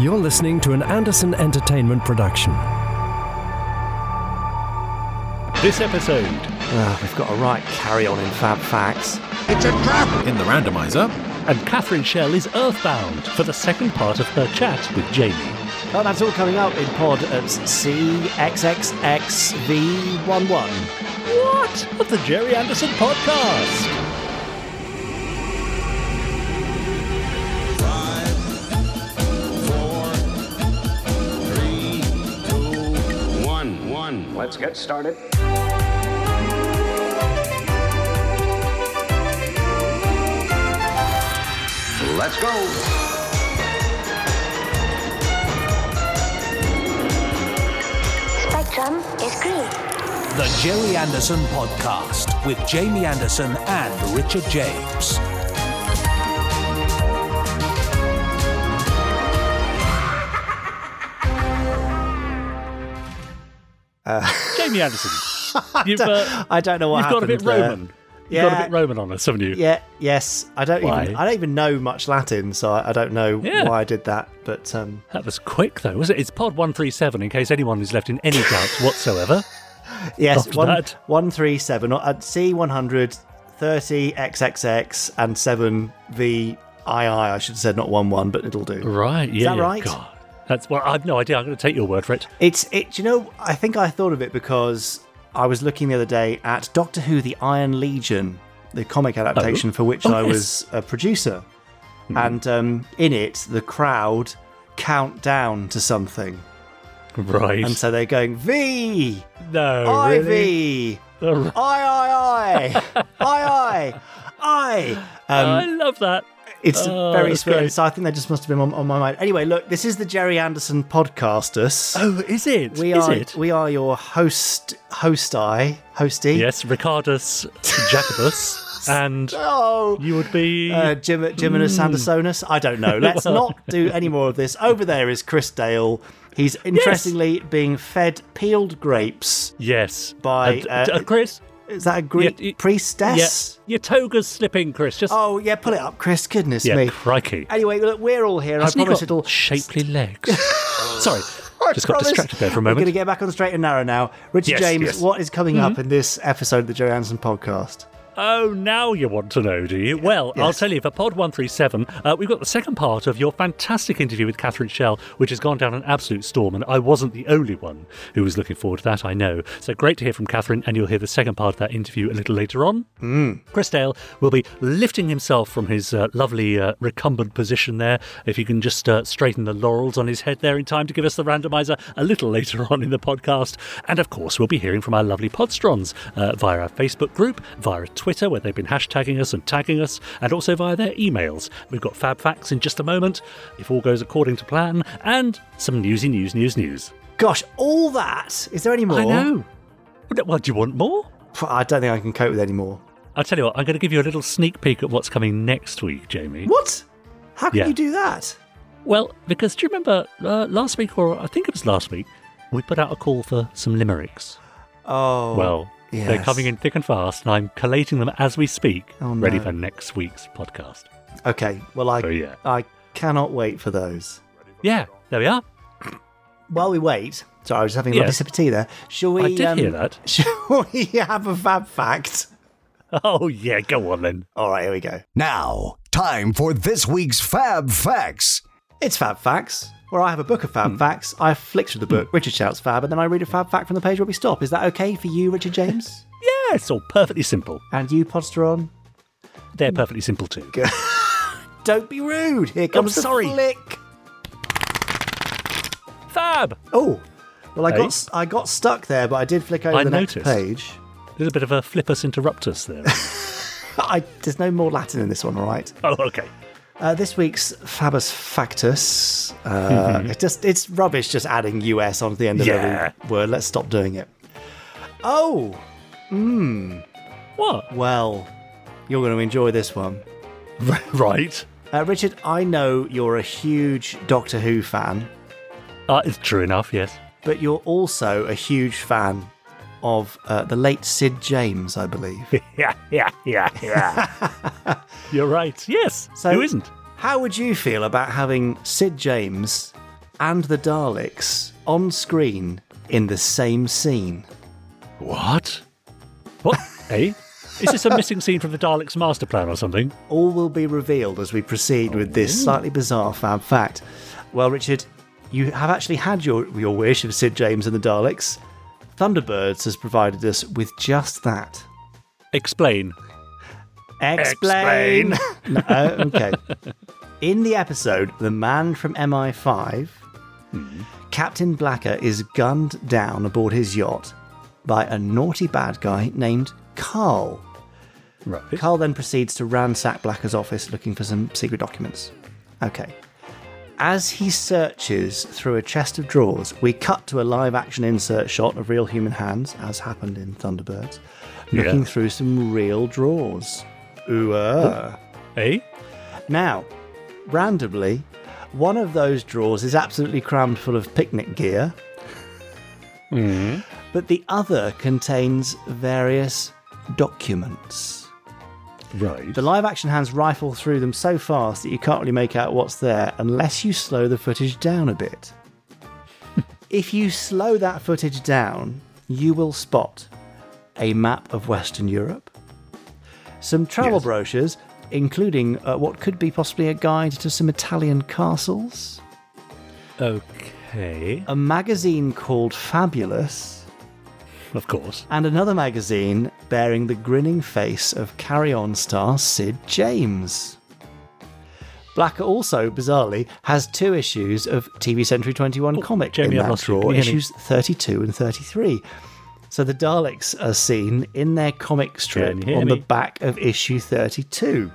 You're listening to an Anderson Entertainment production. This episode, Ah, we've got a right carry on in Fab Facts. It's a trap! In the randomizer, and Catherine Schell is earthbound for the second part of her chat with Jamie. Oh, that's all coming up in pod at CXXXV11. What? Of the Gerry Anderson podcast. Let's get started. Let's go. Spectrum is green. The Gerry Anderson Podcast with Jamie Anderson and Richard James. Anderson. You've, uh, I don't know what you've got a bit there. Roman. You've got a bit Roman on us, haven't you? Yeah, yes. I don't Why? even I don't even know much Latin, so I, I don't know Yeah. why I did that. But um, That was quick, though, was it? It's pod 137, in case anyone is left in any doubt whatsoever. yes, After one that. one three seven uh, C one hundred thirty XXX and seven V II. I should have said not one one, but it'll do. Right, yeah. that right? God. That's well, I've no idea. I'm going to take your word for it. It's it. You know, I think I thought of it because I was looking the other day at Doctor Who: The Iron Legion, the comic adaptation for which Oh, I yes. was a producer, Hmm. and um, in it the crowd count down to something, Right. and so they're going V, no, I really? V, right. I I I I I. Um, I love that. It's Oh, very great. So I think that just must have been on, on my mind. Anyway, look, this is the Gerry Anderson podcasters. Oh, is it? We Is are it? we are your host host I hosty. Yes, Ricardus Jacobus, and Oh. you would be. Uh, Jim, Jiminus Andersonus. I don't know. Let's Well- not do any more of this. Over there is Chris Dale. He's interestingly being fed peeled grapes. yes. by, Uh, uh, uh, Chris. Is that a Greek Yeah, priestess? Yeah, your toga's slipping, Chris. Just Oh yeah, pull it up, Chris. Goodness yeah, me. crikey. Anyway, look, we're all here. I Hasn't he promise it'll. shapely legs. Sorry, I just got distracted there for a moment. We're going to get back on the straight and narrow now. Richard Yes, James, yes. Mm-hmm. what is coming up in this episode of the Joe Anderson podcast? Oh, now you want to know, do you? Well, I'll tell you, for Pod 137, uh, we've got the second part of your fantastic interview with Catherine Schell, which has gone down an absolute storm, and I wasn't the only one who was looking forward to that, I know. So great to hear from Catherine, and you'll hear the second part of that interview a little later on. Chris Dale will be lifting himself from his uh, lovely uh, recumbent position there. If you can just uh, straighten the laurels on his head there in time to give us the randomizer a little later on in the podcast. And of course, we'll be hearing from our lovely Podsterons uh, via our Facebook group, via Twitter, where they've been hashtagging us and tagging us, and also via their emails. We've got Fab Facts in just a moment, if all goes according to plan, and some newsy news, news, news. Gosh, all that. Is there any more? I know. Well, do you want more? I don't think I can cope with any more. I'll tell you what, I'm going to give you a little sneak peek at what's coming next week, Jamie. What? How can Yeah. you do that? Well, because do you remember uh, last week, or I think it was last week, we put out a call for some limericks. Oh, well, they're coming in thick and fast, and I'm collating them as we speak, Oh, ready for next week's podcast. Okay. Well, I So, yeah. I cannot wait for those. Yeah, there we are. While we wait, sorry, I was having a lovely Yes. sip of tea there. Shall we? I did um, hear that. Shall we have a fab fact? Oh, yeah, go on then. All right, here we go. Now, time for this week's Fab Facts. It's Fab Facts, where I have a book of Hmm. Fab Facts. I flick through the book, Richard shouts Fab, and then I read a Fab Fact from the page where we stop. Is that okay for you, Richard James? Yeah, it's all perfectly simple. and you, Podsteron? They're perfectly simple too. Don't be rude. Here comes the sorry. flick. Fab! Oh, well, I Hey. got I got stuck there, but I did flick over I the next noticed. page. A little bit of a flippus interruptus there. I, there's no more Latin in this one, all right? oh, okay. Uh, this week's Fabus Factus. Uh, it's just it's rubbish just adding US onto the end of Yeah. every word. Let's stop doing it. Oh, hmm. What? well, you're going to enjoy this one. right. Uh, Richard, I know you're a huge Doctor Who fan, Uh, it's true enough, yes. but you're also a huge fan of uh, the late Sid James, I believe. Yeah, yeah, yeah, yeah. You're right. Yes. So- Who isn't? How would you feel about having Sid James and the Daleks on screen in the same scene. What? What? eh? Is this a missing scene from the Daleks' master plan or something? All will be revealed as we proceed with this slightly bizarre fab fact. Well, Richard, you have actually had your, your wish of Sid James and the Daleks. Thunderbirds has provided us with just that. Explain. Explain. No, uh, okay. In the episode, The Man from MI5, Captain Blacker is gunned down aboard his yacht by a naughty bad guy named Carl. Right. Carl then proceeds to ransack Blacker's office looking for some secret documents. Okay. As he searches through a chest of drawers, we cut to a live action insert shot of real human hands, as happened in Thunderbirds, looking Yeah. through some real drawers. Ooh, uh. Eh? Now, randomly, one of those drawers is absolutely crammed full of picnic gear, but the other contains various documents. Right. The live action hands rifle through them so fast that you can't really make out what's there unless you slow the footage down a bit. if you slow that footage down, you will spot a map of Western Europe, some travel Yes. brochures, including uh, what could be possibly a guide to some Italian castles, Okay. a magazine called Fabulous, Of course. and another magazine bearing the grinning face of Carry On star Sid James. Blacker also, bizarrely, has two issues of TV Century 21 comic Jamie, in that drawer, Can you hear me? issues 32 and 33. So the Daleks are seen in their comic strip Can you hear on the back of issue 32.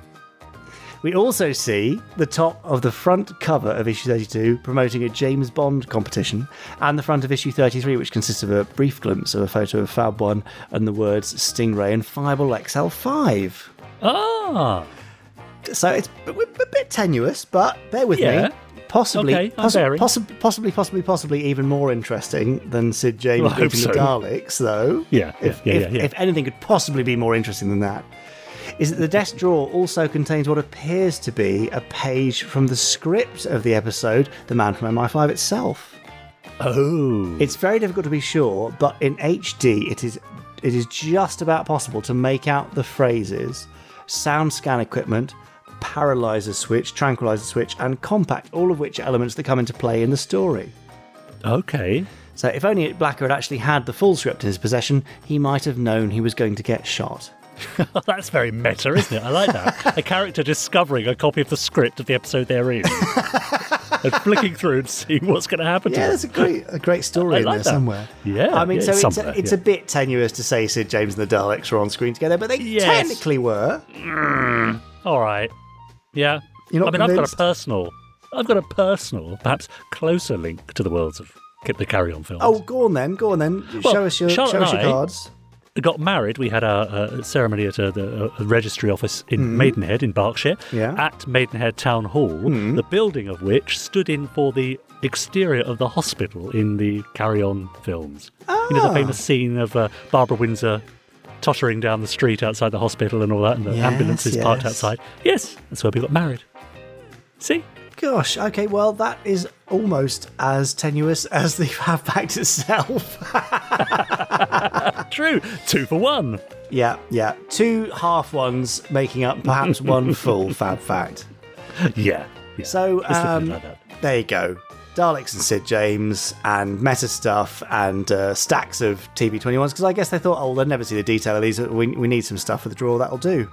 We also see the top of the front cover of issue 32 promoting a James Bond competition, and the front of issue 33, which consists of a brief glimpse of a photo of Fab 1 and the words Stingray and Fireball XL5. Ah. So it's a, bit tenuous, but bear with Yeah. me. Possibly, Okay, possi- possibly, possibly, possibly, possibly even more interesting than Sid James Well, beating the so. Daleks, though. Yeah, if, yeah, yeah, if, yeah. if anything could possibly be more interesting than that, is that the desk drawer also contains what appears to be a page from the script of the episode, The Man from MI5 itself. Oh. It's very difficult to be sure, but in HD, it is it is just about possible to make out the phrases sound scan equipment, paralyzer switch, tranquilizer switch, and compact, all of which are elements that come into play in the story. okay. So if only Blacker had actually had the full script in his possession, he might have known he was going to get shot. That's very meta, isn't it? I like that. a character discovering a copy of the script of the episode they're in and flicking through and seeing what's going to happen to Yeah, them. there's a great a great story I in there that. somewhere. Yeah, I mean, yeah, so it's it's, a, it's yeah. a bit tenuous to say Sid James and the Daleks were on screen together, but they Yes. technically were. Mm. All right. Yeah. You're not I mean, I've got a personal, I've got a personal, perhaps closer link to the worlds of the Carry On films. Oh, go on then, go on then. Well, show us your Charlotte show us your I- cards. Got married. We had a, a ceremony at a, the a registry office in Maidenhead in Berkshire. Yeah. Mm. At Maidenhead Town Hall, the building of which stood in for the exterior of the hospital in the Carry On films. You know the Ah. famous scene of uh, Barbara Windsor tottering down the street outside the hospital and all that, and the Yes, ambulances parked outside. Yes, that's where we got married. See. Gosh, okay, well, that is almost as tenuous as the Fab Fact itself. True. Two for one. yeah, yeah. Two half ones making up perhaps one full Fab Fact. Yeah. yeah. So, Let's look at it um, like there you go. Daleks and Sid James and meta stuff and uh, stacks of TV21s because I guess they thought, oh, they'll never see the detail of these. We, we need some stuff for the drawer, that'll do.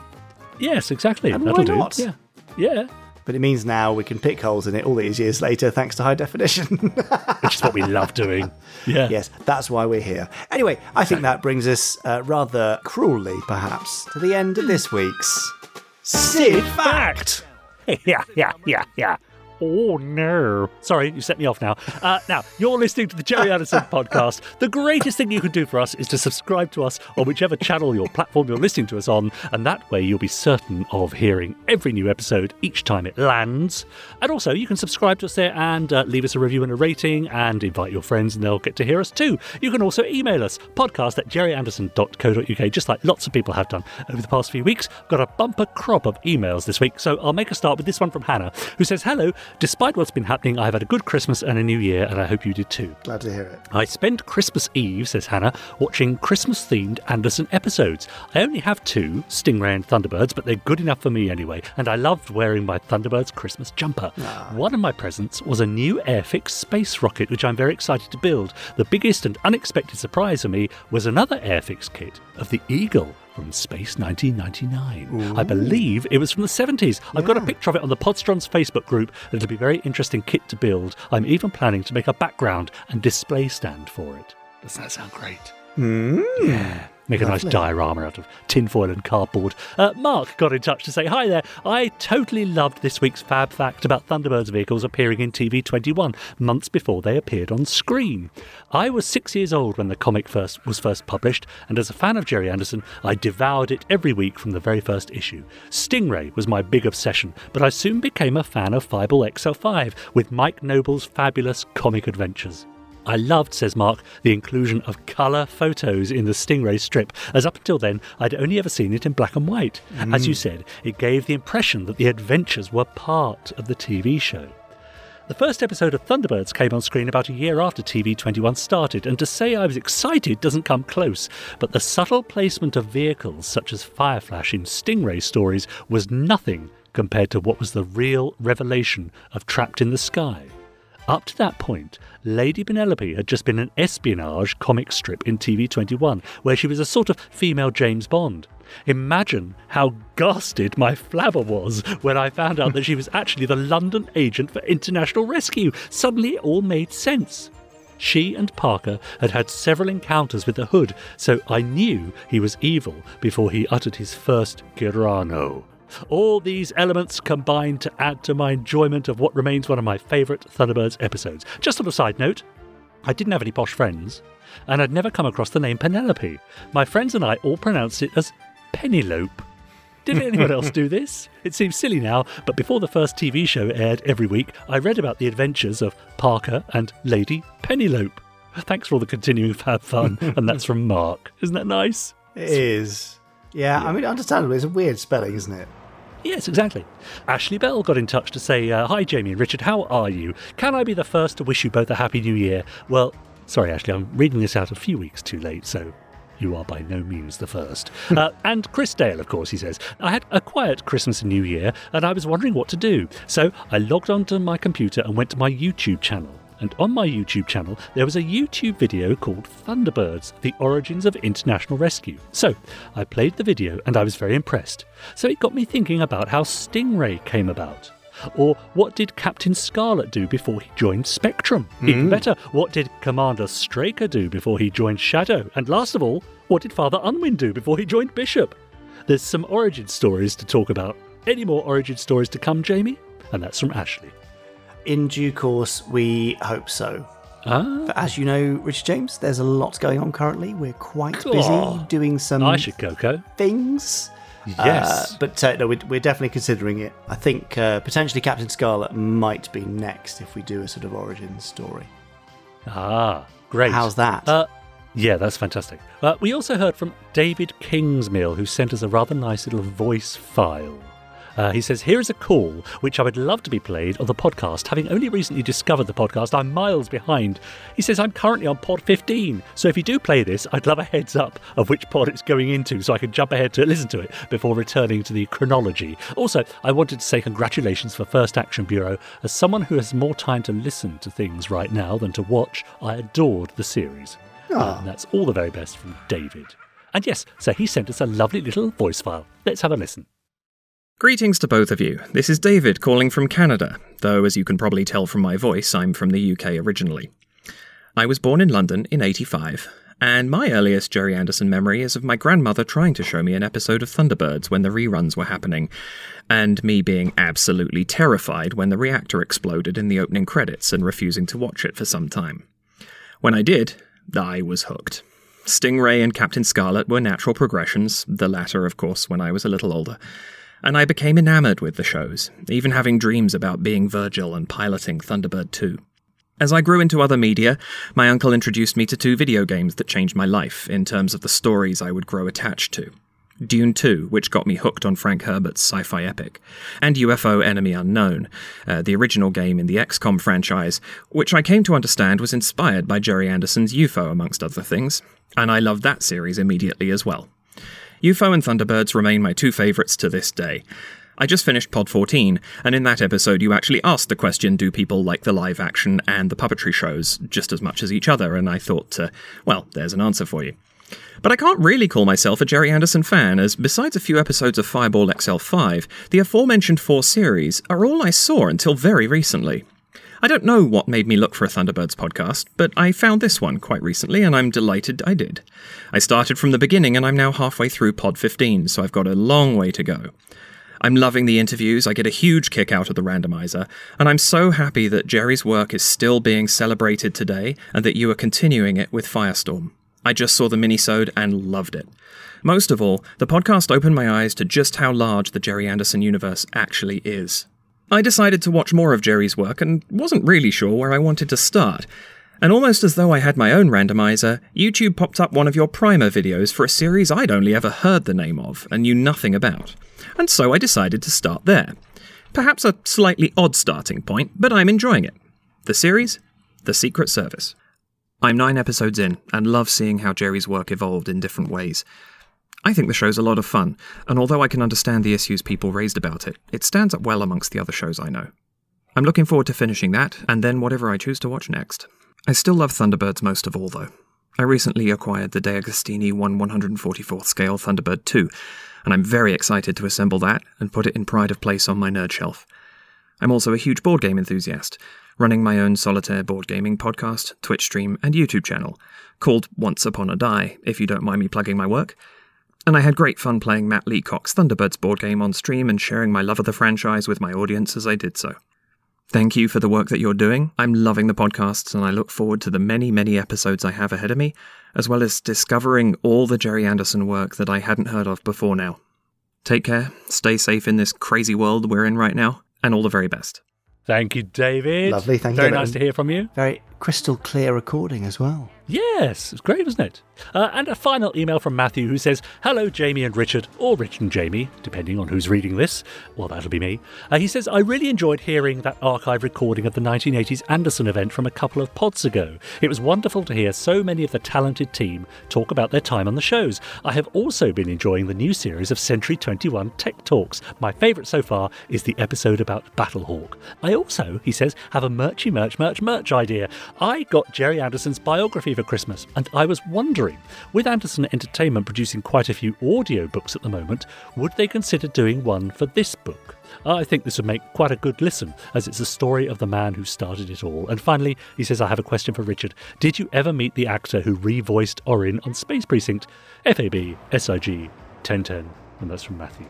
Yes, exactly. And That'll do. not? Yeah. Yeah. But it means now we can pick holes in it all these years later thanks to high definition. Which is what we love doing. Yeah. Yes, that's why we're here. Anyway, I think that brings us uh, rather cruelly, perhaps, to the end of this week's Sid Fact. yeah, yeah, yeah, yeah. Oh no. Sorry, you set me off now. Uh, now, you're listening to the Gerry Anderson podcast. The greatest thing you can do for us is to subscribe to us on whichever channel or platform you're listening to us on, and that way you'll be certain of hearing every new episode each time it lands. And also, you can subscribe to us there and uh, leave us a review and a rating and invite your friends, and they'll get to hear us too. You can also email us podcast at gerryanderson.co.uk, just like lots of people have done over the past few weeks. I've Got a bumper crop of emails this week, so I'll make a start with this one from Hannah, who says, Hello, Despite what's been happening, I've had a good Christmas and a new year, and I hope you did too. Glad to hear it. I spent Christmas Eve, says Hannah, watching Christmas themed Anderson episodes. I only have two, Stingray and Thunderbirds, but they're good enough for me anyway, and I loved wearing my Thunderbirds Christmas jumper. Ah. One of my presents was a new Airfix space rocket, which I'm very excited to build. The biggest and unexpected surprise for me was another Airfix kit of the Eagle from Space 1999. I believe it was from the 70s. I've got a picture of it on the Podsterons Facebook group, and it'll be a very interesting kit to build. I'm even planning to make a background and display stand for it. Doesn't that sound great? Yeah. Make a nice diorama out of tinfoil and cardboard. Uh, Mark got in touch to say, Hi there. I totally loved this week's fab fact about Thunderbirds vehicles appearing in TV 21 months before they appeared on screen. I was six years old when the comic first was first published, and as a fan of Gerry Anderson, I devoured it every week from the very first issue. Stingray was my big obsession, but I soon became a fan of Fireball XL5 with Mike Noble's fabulous comic adventures. I loved, says Mark, the inclusion of colour photos in the Stingray strip, as up until then I'd only ever seen it in black and white. As you mm. said, it gave the impression that the adventures were part of the TV show. The first episode of Thunderbirds came on screen about a year after TV 21 started, and to say I was excited doesn't come close, but the subtle placement of vehicles such as Fireflash in Stingray stories was nothing compared to what was the real revelation of Trapped in the Sky. Up to that point, Lady Penelope had just been an espionage comic strip in TV 21, where she was a sort of female James Bond. Imagine how ghasted my flabber was when I found out that she was actually the London agent for international rescue. Suddenly it all made sense. She and Parker had had several encounters with the Hood, so I knew he was evil before he uttered his first Girano. All these elements combined to add to my enjoyment of what remains one of my favourite Thunderbirds episodes. Just on a side note, I didn't have any posh friends, and I'd never come across the name Penelope. My friends and I all pronounced it as Penelope. Did anyone else do this? It seems silly now, but before the first TV show aired every week, I read about the adventures of Parker and Lady Penelope. Thanks for all the continuing fab fun, and that's from Mark. Isn't that nice? It is. Yeah, I mean, understandably, it's a weird spelling, isn't it? Yes, exactly. Ashley Bell got in touch to say, uh, Hi, Jamie and Richard, how are you? Can I be the first to wish you both a Happy New Year? Well, sorry, Ashley, I'm reading this out a few weeks too late, so you are by no means the first. uh, and Chris Dale, of course, he says, I had a quiet Christmas and New Year, and I was wondering what to do. So I logged onto my computer and went to my YouTube channel. And on my YouTube channel, there was a YouTube video called Thunderbirds The Origins of International Rescue. So I played the video and I was very impressed. So it got me thinking about how Stingray came about. Or what did Captain Scarlet do before he joined Spectrum? Hmm. Even better, what did Commander Straker do before he joined Shadow? And last of all, what did Father Unwin do before he joined Bishop? There's some origin stories to talk about. Any more origin stories to come, Jamie? And that's from Ashley. In due course, we hope so. Ah, But as you know, Richard James, there's a lot going on currently. We're quite busy doing some I should Coco. things. Yes. Uh, but uh, no, we're, we're definitely considering it. I think uh, potentially Captain Scarlet might be next if we do a sort of origin story. Ah, great. How's that? Uh, yeah, that's fantastic. Uh, we also heard from David Kingsmill, who sent us a rather nice little voice file. Uh, he says, Here is a call which I would love to be played on the podcast. Having only recently discovered the podcast, I'm miles behind. He says, I'm currently on pod 15. So if you do play this, I'd love a heads up of which pod it's going into so I can jump ahead to listen to it before returning to the chronology. Also, I wanted to say congratulations for First Action Bureau. As someone who has more time to listen to things right now than to watch, I adored the series. Uh, and that's all the very best from David. And yes, so he sent us a lovely little voice file. Let's have a listen. Greetings to both of you. This is David calling from Canada, though, as you can probably tell from my voice, I'm from the UK originally. I was born in London in 85, and my earliest Gerry Anderson memory is of my grandmother trying to show me an episode of Thunderbirds when the reruns were happening, and me being absolutely terrified when the reactor exploded in the opening credits and refusing to watch it for some time. When I did, I was hooked. Stingray and Captain Scarlet were natural progressions, the latter, of course, when I was a little older and I became enamored with the shows, even having dreams about being Virgil and piloting Thunderbird 2. As I grew into other media, my uncle introduced me to two video games that changed my life in terms of the stories I would grow attached to Dune 2, which got me hooked on Frank Herbert's sci fi epic, and UFO Enemy Unknown, uh, the original game in the XCOM franchise, which I came to understand was inspired by Gerry Anderson's UFO, amongst other things, and I loved that series immediately as well. UFO and Thunderbirds remain my two favourites to this day. I just finished Pod 14, and in that episode, you actually asked the question do people like the live action and the puppetry shows just as much as each other? And I thought, uh, well, there's an answer for you. But I can't really call myself a Gerry Anderson fan, as besides a few episodes of Fireball XL5, the aforementioned four series are all I saw until very recently. I don't know what made me look for a Thunderbirds podcast, but I found this one quite recently and I'm delighted I did. I started from the beginning and I'm now halfway through Pod 15, so I've got a long way to go. I'm loving the interviews, I get a huge kick out of the randomizer, and I'm so happy that Gerry's work is still being celebrated today and that you are continuing it with Firestorm. I just saw the minisode and loved it. Most of all, the podcast opened my eyes to just how large the Gerry Anderson universe actually is. I decided to watch more of Gerry's work and wasn't really sure where I wanted to start. And almost as though I had my own randomizer, YouTube popped up one of your primer videos for a series I'd only ever heard the name of and knew nothing about. And so I decided to start there. Perhaps a slightly odd starting point, but I'm enjoying it. The series? The Secret Service. I'm nine episodes in and love seeing how Gerry's work evolved in different ways. I think the show's a lot of fun, and although I can understand the issues people raised about it, it stands up well amongst the other shows I know. I'm looking forward to finishing that, and then whatever I choose to watch next. I still love Thunderbirds most of all, though. I recently acquired the De Agostini 1 144th scale Thunderbird 2, and I'm very excited to assemble that and put it in pride of place on my nerd shelf. I'm also a huge board game enthusiast, running my own solitaire board gaming podcast, Twitch stream, and YouTube channel, called Once Upon a Die, if you don't mind me plugging my work. And I had great fun playing Matt Leacock's Thunderbirds board game on stream and sharing my love of the franchise with my audience as I did so. Thank you for the work that you're doing. I'm loving the podcasts and I look forward to the many, many episodes I have ahead of me, as well as discovering all the Gerry Anderson work that I hadn't heard of before now. Take care, stay safe in this crazy world we're in right now, and all the very best. Thank you, David. Lovely, thank you, Very nice to hear from you. Very crystal clear recording as well. Yes, it's great, wasn't it? Uh, and a final email from Matthew who says, Hello, Jamie and Richard, or Rich and Jamie, depending on who's reading this. Well, that'll be me. Uh, he says, I really enjoyed hearing that archive recording of the 1980s Anderson event from a couple of pods ago. It was wonderful to hear so many of the talented team talk about their time on the shows. I have also been enjoying the new series of Century 21 Tech Talks. My favourite so far is the episode about Battlehawk. I also, he says, have a merchy merch merch merch idea. I got Gerry Anderson's biography for Christmas, and I was wondering, with Anderson Entertainment producing quite a few audiobooks at the moment, would they consider doing one for this book? I think this would make quite a good listen, as it's the story of the man who started it all. And finally, he says, I have a question for Richard. Did you ever meet the actor who revoiced Orin on Space Precinct? FAB SIG 1010. And that's from Matthew.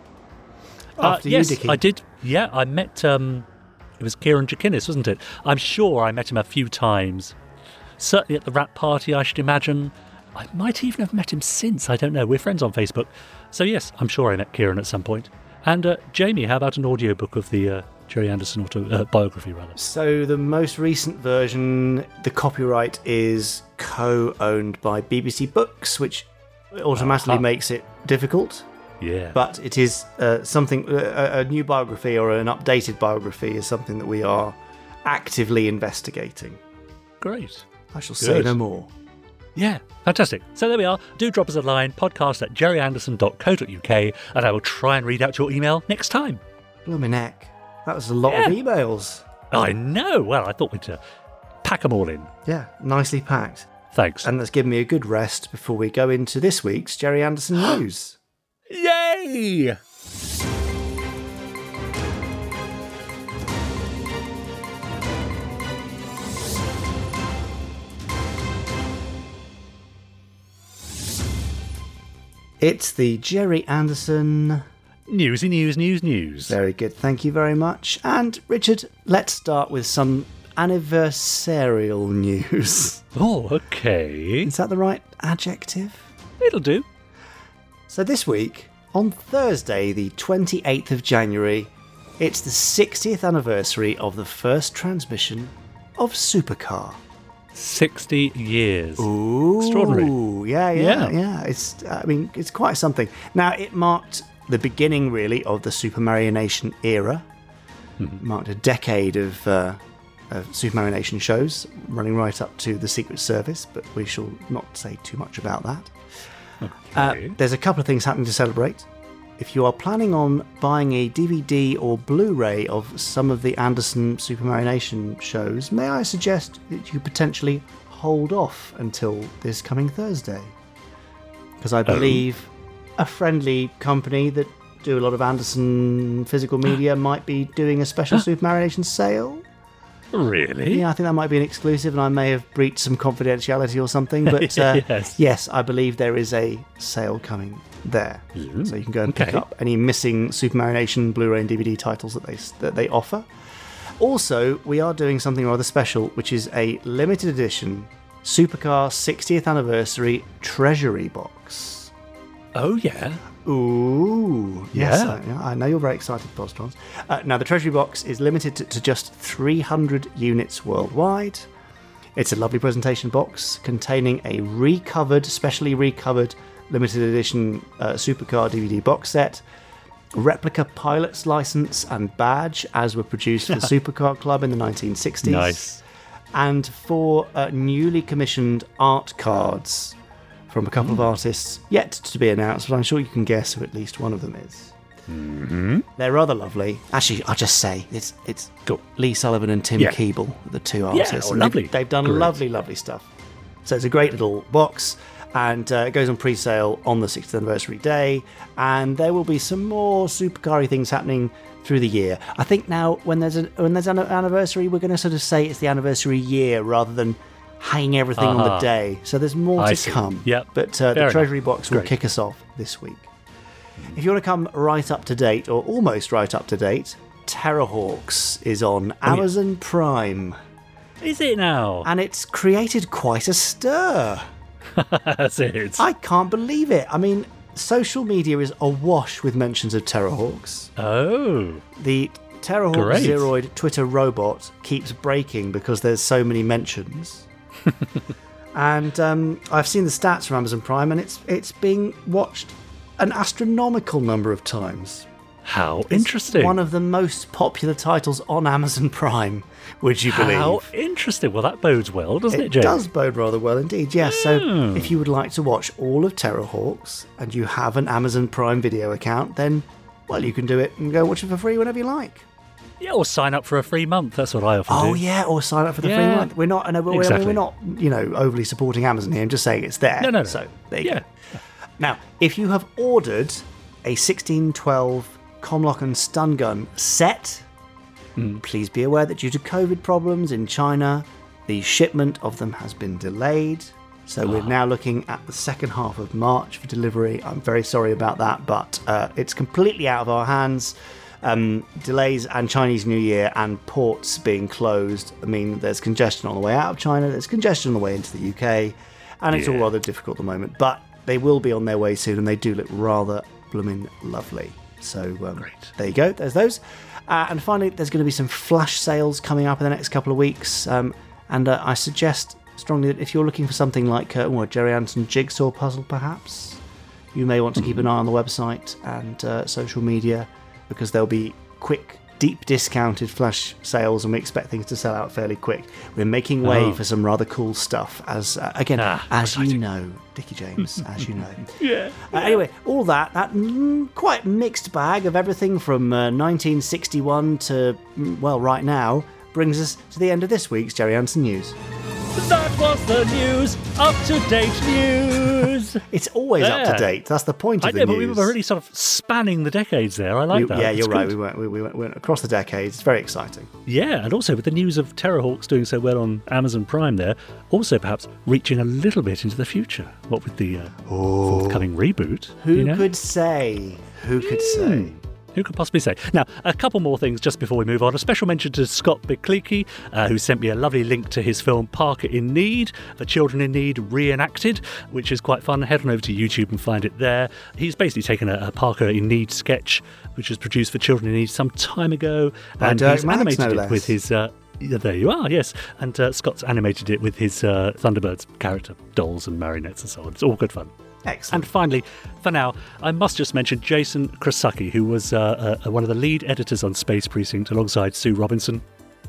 Uh, yes, Dickie. I did. Yeah, I met. Um, it was Kieran Jakinis, wasn't it? I'm sure I met him a few times. Certainly at the rap party, I should imagine. I might even have met him since. I don't know. We're friends on Facebook. So, yes, I'm sure I met Kieran at some point. And uh, Jamie, how about an audiobook of the uh, Gerry Anderson autobiography, uh, rather? So the most recent version, the copyright is co-owned by BBC Books, which automatically Aha. makes it difficult. Yeah. But it is uh, something. Uh, a a new biography or an updated biography is something that we are actively investigating. Great. I shall say no more. Yeah, fantastic. So there we are. Do drop us a line, podcast at gerryanderson.co.uk, and I will try and read out your email next time. Blooming heck, that was a lot of emails. I know. Well, I thought we'd uh, pack them all in. Yeah, nicely packed. Thanks. And that's given me a good rest before we go into this week's Gerry Anderson news. Yay! It's the Gerry Anderson. Newsy news, news, news. Very good, thank you very much. And Richard, let's start with some anniversarial news. Oh, okay. Is that the right adjective? It'll do. So this week, on Thursday, the 28th of January, it's the 60th anniversary of the first transmission of Supercar. 60 years. Ooh, Extraordinary. Yeah, yeah, Yeah. yeah, It's, I mean, it's quite something. Now, it marked the beginning, really, of the Supermarionation era. Marked a decade of, uh, of Supermarionation shows, running right up to the Secret Service, but we shall not say too much about that. Uh, there's a couple of things happening to celebrate. If you are planning on buying a DVD or Blu ray of some of the Anderson Supermarionation shows, may I suggest that you potentially hold off until this coming Thursday? Because I um, believe a friendly company that do a lot of Anderson physical media might be doing a special Supermarionation sale. Really? Yeah, I think that might be an exclusive, and I may have breached some confidentiality or something. But uh, Yes. yes, I believe there is a sale coming there, so you can go and pick up any missing Supermarionation Blu-ray and DVD titles that they that they offer. Also, we are doing something rather special, which is a limited edition Supercar 60th anniversary treasury box. Oh, yeah. Ooh, yes, Yeah. I, yeah, I know you're very excited, Podsterons. Uh, now, the Treasury Box is limited to, to just 300 units worldwide. It's a lovely presentation box containing a recovered, specially recovered limited edition uh, supercar DVD box set, replica pilot's license and badge, as were produced for the Supercar Club in the 1960s Nice. and four uh, newly commissioned art cards from a couple of artists yet to be announced, but I'm sure you can guess who at least one of them is. Mm-hmm. They're rather lovely. Actually, I'll just say it's it's Cool. Lee Sullivan and Tim Yeah. Keeble, the two Yeah, artists. oh, and they've- lovely. They've, done Great. lovely, lovely stuff. So it's a great little box, and uh, it goes on pre-sale on the 60th anniversary day. And there will be some more supercar things happening through the year. I think now when there's a when there's an anniversary, we're going to sort of say it's the anniversary year rather than hanging everything on the day. So there's more I to see. come. Yep. But uh, the Fair enough. treasury box will Great. kick us off this week. If you want to come right up to date, or almost right up to date, Terrahawks is on Oh, Amazon Prime, Is it now? and it's created quite a stir. That's it. I can't believe it. I mean, social media is awash with mentions of Terrahawks. Oh. The Terrahawk Great. Zeroid Twitter robot keeps breaking because there's so many mentions. and um, I've seen the stats from Amazon Prime, and it's it's being watched an astronomical number of times. How interesting. One of the most popular titles on Amazon Prime, would you believe? How interesting. Well, that bodes well, doesn't it, It Jay? does bode rather well indeed, yes. So, Hmm. if you would like to watch all of Terrahawks and you have an Amazon Prime video account, then, well, you can do it and go watch it for free whenever you like. Yeah, or sign up for a free month. That's what I often Oh do. yeah, or sign up for the free month. We're not, no, we're, Exactly. we're not, you know, overly supporting Amazon here. I'm just saying it's there. No, no, no. So there you Yeah. go. Now, if you have ordered a 1612 Comlock and Stun Gun set, Hmm. please be aware that due to COVID problems in China, the shipment of them has been delayed. So we're Ah. now looking at the second half of March for delivery. I'm very sorry about that, but uh, it's completely out of our hands. Um, delays and Chinese New Year and ports being closed. I mean, there's congestion on the way out of China, there's congestion on the way into the UK, and it's all rather difficult at the moment. But they will be on their way soon, and they do look rather blooming lovely. So um, Great. there you go. There's those. Uh, and finally, there's going to be some flash sales coming up in the next couple of weeks. Um, and uh, I suggest strongly that if you're looking for something like uh, what, Gerry Anderson jigsaw puzzle, perhaps, you may want to keep an eye on the website and uh, social media because there'll be quick, deep discounted flash sales, and we expect things to sell out fairly quick. We're making way Oh. for some rather cool stuff, as uh, again, Ah, as you know, Dickie James, as you know. Yeah. Uh, anyway, all that, that mm, quite mixed bag of everything from uh, 1961 to, mm, well, right now, brings us to the end of this week's Gerry Anderson News. That was the news. Up to date news. It's always up to date. That's the point I of the know, but we were really sort of spanning the decades there. I like We- that. yeah, It's you're right. We went, we, we went, went across the decades. It's very exciting. Yeah, and also with the news of Terrahawks doing so well on Amazon Prime there, also perhaps reaching a little bit into the future. What with the uh, forthcoming reboot? Who you know? could say? Who could say? Who could possibly say? Now, a couple more things just before we move on. A special mention to Scott Bickleke, uh, who sent me a lovely link to his film Parker in Need, The Children in Need Reenacted, which is quite fun. Head on over to YouTube and find it there. He's basically taken a, a Parker in Need sketch, which was produced for Children in Need some time ago, By and Dirk he's Maggs, animated no it less. with his. Uh, Yeah, there you are, yes. And uh, Scott's animated it with his uh, Thunderbirds character, dolls and marionettes and so on. It's all good fun. Excellent. And finally, for now, I must just mention Jason Krasucki, who was uh, uh, one of the lead editors on Space Precinct alongside Sue Robinson,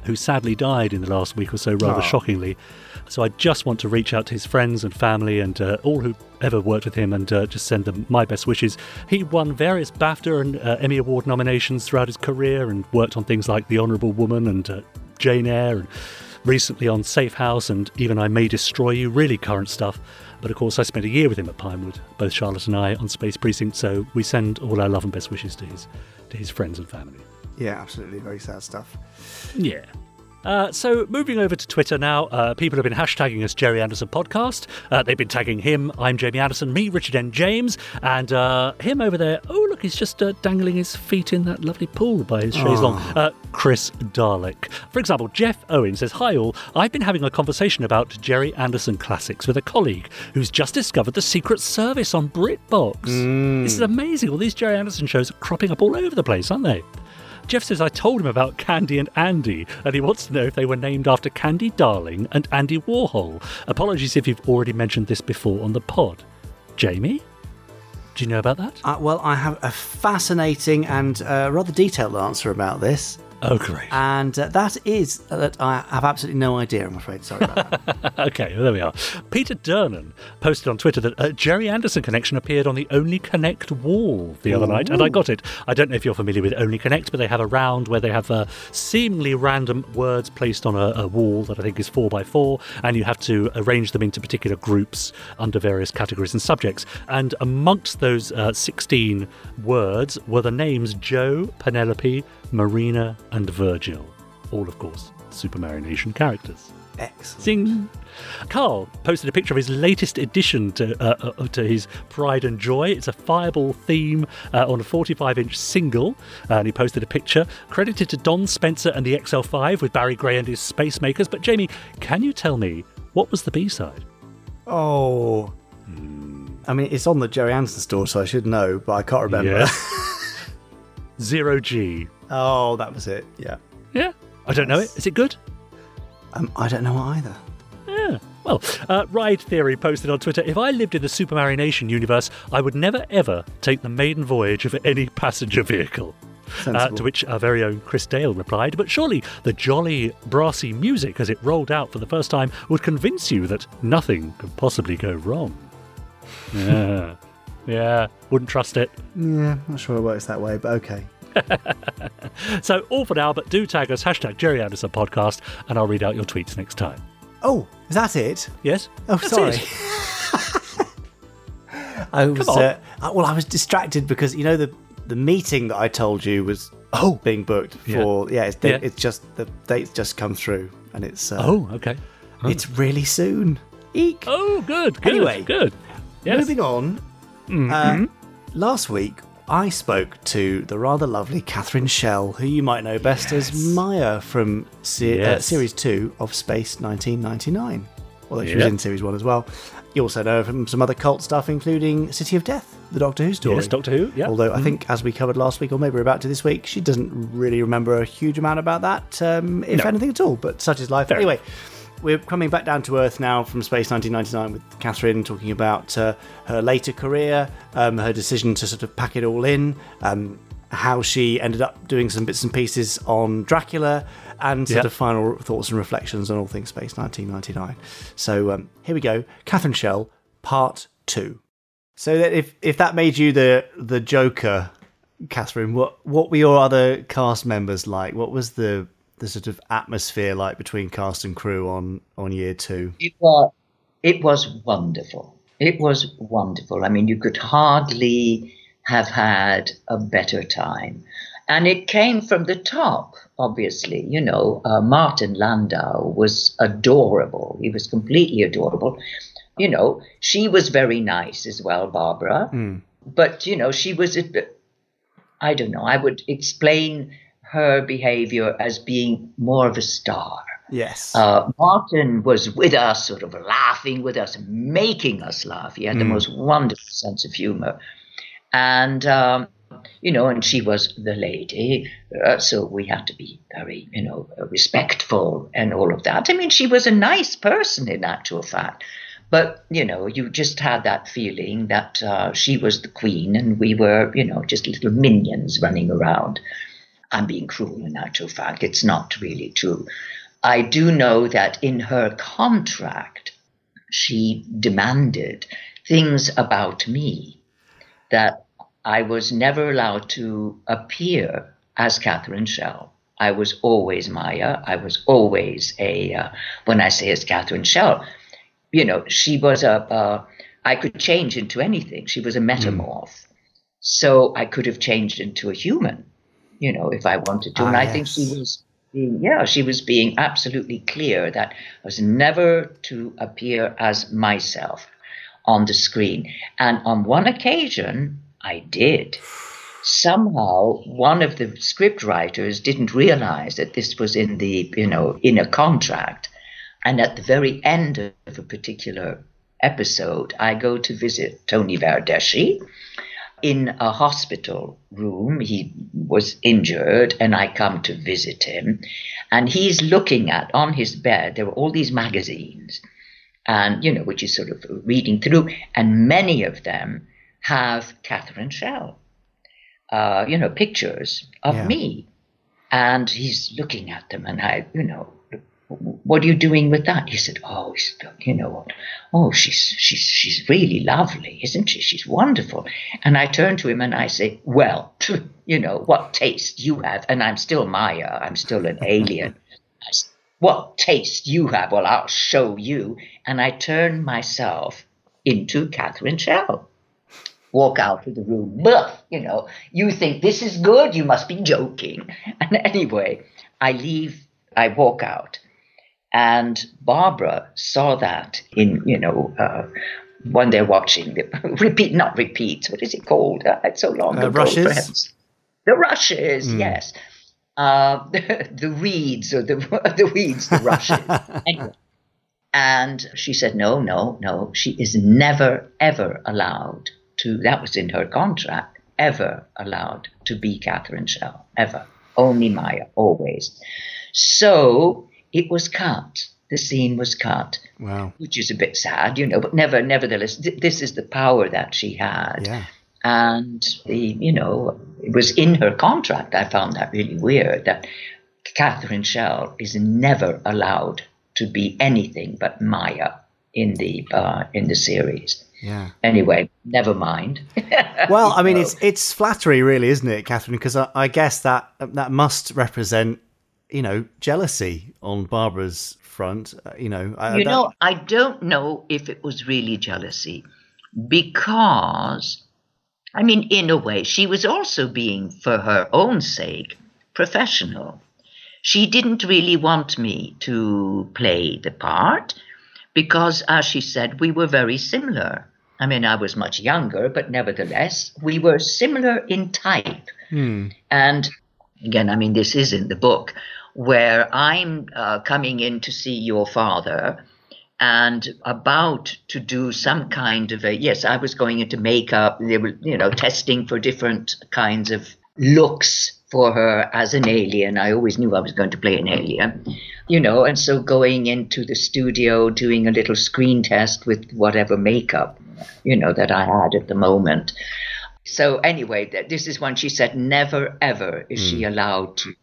who sadly died in the last week or so, rather Oh. shockingly. So I just want to reach out to his friends and family and uh, all who ever worked with him and uh, just send them my best wishes. He won various BAFTA and uh, Emmy Award nominations throughout his career and worked on things like The Honourable Woman and uh, Jane Eyre and recently on Safe House and even I May Destroy You, really current stuff. But of course, I spent a year with him at Pinewood, both Charlotte and I, on Space Precinct, so we send all our love and best wishes to his, to his friends and family. yeah, absolutely. Very sad stuff. Yeah. Uh, so moving over to Twitter now, uh, people have been hashtagging us Gerry Anderson podcast. Uh, they've been tagging him. I'm Jamie Anderson. Me, Richard N. James, and uh, him over there. Oh look, he's just uh, dangling his feet in that lovely pool by his chaise long. Uh, Chris Dalek, for example. Jeff Owen says, "Hi all. I've been having a conversation about Gerry Anderson classics with a colleague who's just discovered the Secret Service on BritBox. This is amazing. All these Gerry Anderson shows are cropping up all over the place, aren't they?" Jeff says I told him about Candy and Andy, and he wants to know if they were named after Candy Darling and Andy Warhol. Apologies if you've already mentioned this before on the pod. Jamie? Do you know about that? Uh, well, I have a fascinating and uh, rather detailed answer about this. Oh, great. And uh, that is that I have absolutely no idea, I'm afraid. Sorry about that. okay, well, there we are. Peter Dernan posted on Twitter that a Gerry Anderson connection appeared on the Only Connect wall the other night, and I got it. I don't know if you're familiar with Only Connect, but they have a round where they have uh, seemingly random words placed on a, a wall that I think is four by four, and you have to arrange them into particular groups under various categories and subjects. And amongst those uh, 16 words were the names Joe, Penelope, Marina, and Virgil. All, of course, Supermarionation characters. Excellent. Zing. Carl posted a picture of his latest addition to uh, uh, to his Pride and Joy. It's a Fireball theme uh, on a 45-inch single, and he posted a picture credited to Don Spencer and the XL5 with Barry Gray and his Space Makers. But Jamie, can you tell me what was the B-side? Oh. I mean, it's on the Gerry Anderson store, so I should know, but I can't remember. Zero G. oh, that was it. Yeah. Yeah, I don't know it. Is it good? Um, I don't know either. Yeah. Well, uh, Ride Theory posted on Twitter If I lived in the Supermarionation universe, I would never ever take the maiden voyage of any passenger vehicle. Uh, Sensible. to which our very own Chris Dale replied, But surely the jolly, brassy music as it rolled out for the first time would convince you that nothing could possibly go wrong. Yeah. yeah. Wouldn't trust it. Yeah, not sure it works that way, but okay. So, all for now, but do tag us, hashtag Gerry Anderson Podcast, and I'll read out your tweets next time. Oh, is that it? Yes? Oh, That's sorry. I was on. uh, uh, well. I was distracted because you know the the meeting that I told you was Oh. being booked for. Yeah, it's, Yeah. it's just the dates just come through, and it's uh, Oh, okay. it's really soon. Eek. Oh, good, good, Anyway, good. Yes. Moving on. Uh, last week, I spoke to the rather lovely Catherine Schell, who you might know best as Maya from se- uh, Series 2 of Space 1999. Although she was in Series 1 as well. You also know her from some other cult stuff, including City of Death, the Doctor Who story. Yes, Doctor Who, yeah. Although I think, as we covered last week, or maybe we're about to this week, she doesn't really remember a huge amount about that, um, if No. anything at all. But such is life. Fair anyway, we're coming back down to earth now from Space 1999 with Catherine talking about uh, her later career, um, her decision to sort of pack it all in, um, how she ended up doing some bits and pieces on Dracula, and sort Yeah. of final thoughts and reflections on all things Space 1999. So um, here we go, Catherine Schell, part two. So that if if that made you the the Joker, Catherine, what what were your other cast members like? What was the the sort of atmosphere like between cast and crew on on year two? It was, it was wonderful. It was wonderful. I mean, you could hardly have had a better time. And it came from the top, obviously. You know, uh, Martin Landau was adorable. He was completely adorable. You know, she was very nice as well, Barbara. But, you know, she was, a bit- I don't know, I would explain her behavior as being more of a star. Yes. Uh, Martin was with us, sort of laughing with us, making us laugh. He had the most wonderful sense of humor. And um, you know, and she was the lady, uh, so we had to be very, you know, respectful and all of that. I mean, she was a nice person in actual fact. But, you know, you just had that feeling that uh, she was the queen and we were, you know, just little minions running around. I'm being cruel in actual fact. It's not really true. I do know that in her contract, she demanded things about me that I was never allowed to appear as Catherine Schell. I was always Maya. I was always a, uh, when I say as Catherine Schell, you know, she was a, uh, I could change into anything. She was a metamorph. Mm. So I could have changed into a human, you know, if I wanted to. Ah, and I yes. think she was being, yeah, she was being absolutely clear that I was never to appear as myself on the screen. And on one occasion, I did. Somehow, one of the script writers didn't realize that this was in the, you know, in a contract. And at the very end of a particular episode, I go to visit Tony Verdeschi in a hospital room. He was injured, and I come to visit him. And he's looking at, on his bed, there were all these magazines, and, you know, which is sort of reading through, and many of them have Catherine Schell, uh, you know, pictures of yeah. me. And he's looking at them, and I, you know, what are you doing with that? He said, oh, you know what? Oh, she's, she's, she's really lovely, isn't she? She's wonderful. And I turn to him and I say, well, you know, what taste you have. And I'm still Maya. I'm still an alien. Said, what taste you have? Well, I'll show you. And I turn myself into Catherine Schell. Walk out of the room. Bluff, you know, you think this is good? You must be joking. And anyway, I leave, I walk out and Barbara saw that in, you know, uh, when they're watching the repeat, not repeats. What is it called? Uh, it's so long uh, ago. Rushes. The rushes, mm. yes. Uh, the, the, reeds or the the weeds, the rushes. anyway. And she said, no, no, no. She is never, ever allowed to, that was in her contract, ever allowed to be Catherine Schell, ever. Only Maya, always. So it was cut. The scene was cut. Wow. Which is a bit sad, you know, but never, nevertheless, th- this is the power that she had. Yeah. And the, you know, it was in her contract. I found that really weird that Catherine Schell is never allowed to be anything but Maya in the uh, in the series. Yeah. Anyway, never mind. well, I mean, it's it's flattery, really, isn't it, Catherine? Because I, I, guess that that must represent you know, jealousy on Barbara's front. Uh, you know, you that... know, I don't know if it was really jealousy because, I mean, in a way, she was also being, for her own sake, professional. She didn't really want me to play the part because, as she said, we were very similar. I mean, I was much younger, but nevertheless, we were similar in type. Hmm. And again, I mean, this is in the book where I'm uh, coming in to see your father and about to do some kind of a yes i was going into makeup they were you know testing for different kinds of looks for her as an alien i always knew i was going to play an alien you know and so going into the studio doing a little screen test with whatever makeup you know that i had at the moment so anyway this is when she said never ever is mm. she hmm. allowed to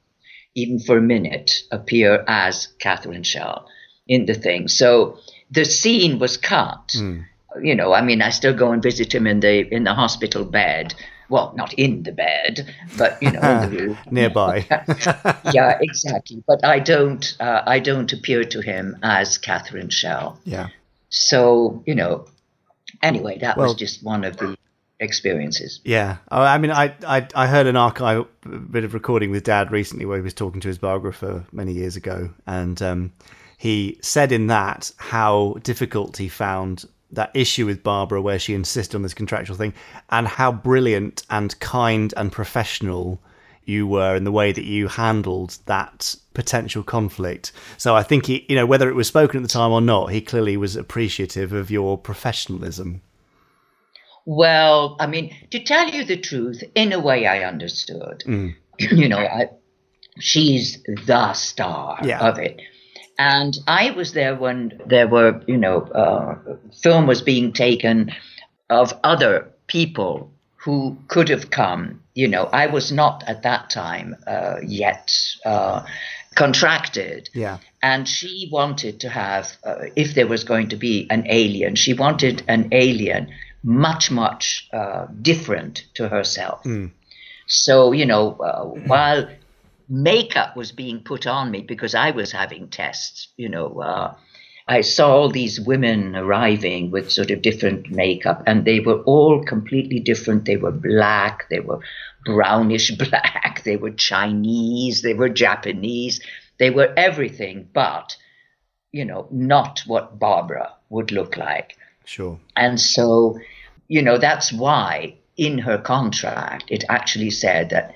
even for a minute, appear as Catherine Schell in the thing. So the scene was cut. Mm. You know, I mean, I still go and visit him in the in the hospital bed. Well, not in the bed, but you know, in the nearby. yeah, exactly. But I don't, uh, I don't appear to him as Catherine Schell. Yeah. So you know, anyway, that well, was just one of the experiences. Yeah, I mean, I, I I heard an archive bit of recording with Dad recently where he was talking to his biographer many years ago, and um, he said in that how difficult he found that issue with Barbara where she insisted on this contractual thing, and how brilliant and kind and professional you were in the way that you handled that potential conflict. So I think he, you know, whether it was spoken at the time or not, he clearly was appreciative of your professionalism. Well, I mean, to tell you the truth, in a way, I understood. you know, I, she's the star Yeah. of it. And I was there when there were, you know, uh, film was being taken of other people who could have come. You know, I was not at that time uh, yet uh, contracted. Yeah. And she wanted to have, uh, if there was going to be an alien, she wanted an alien much, much uh, different to herself. So, you know, uh, while makeup was being put on me because I was having tests, you know, uh, I saw all these women arriving with sort of different makeup, and they were all completely different. They were black, they were brownish black, they were Chinese, they were Japanese, they were everything but, you know, not what Barbara would look like. Sure. And so, you know, that's why in her contract it actually said that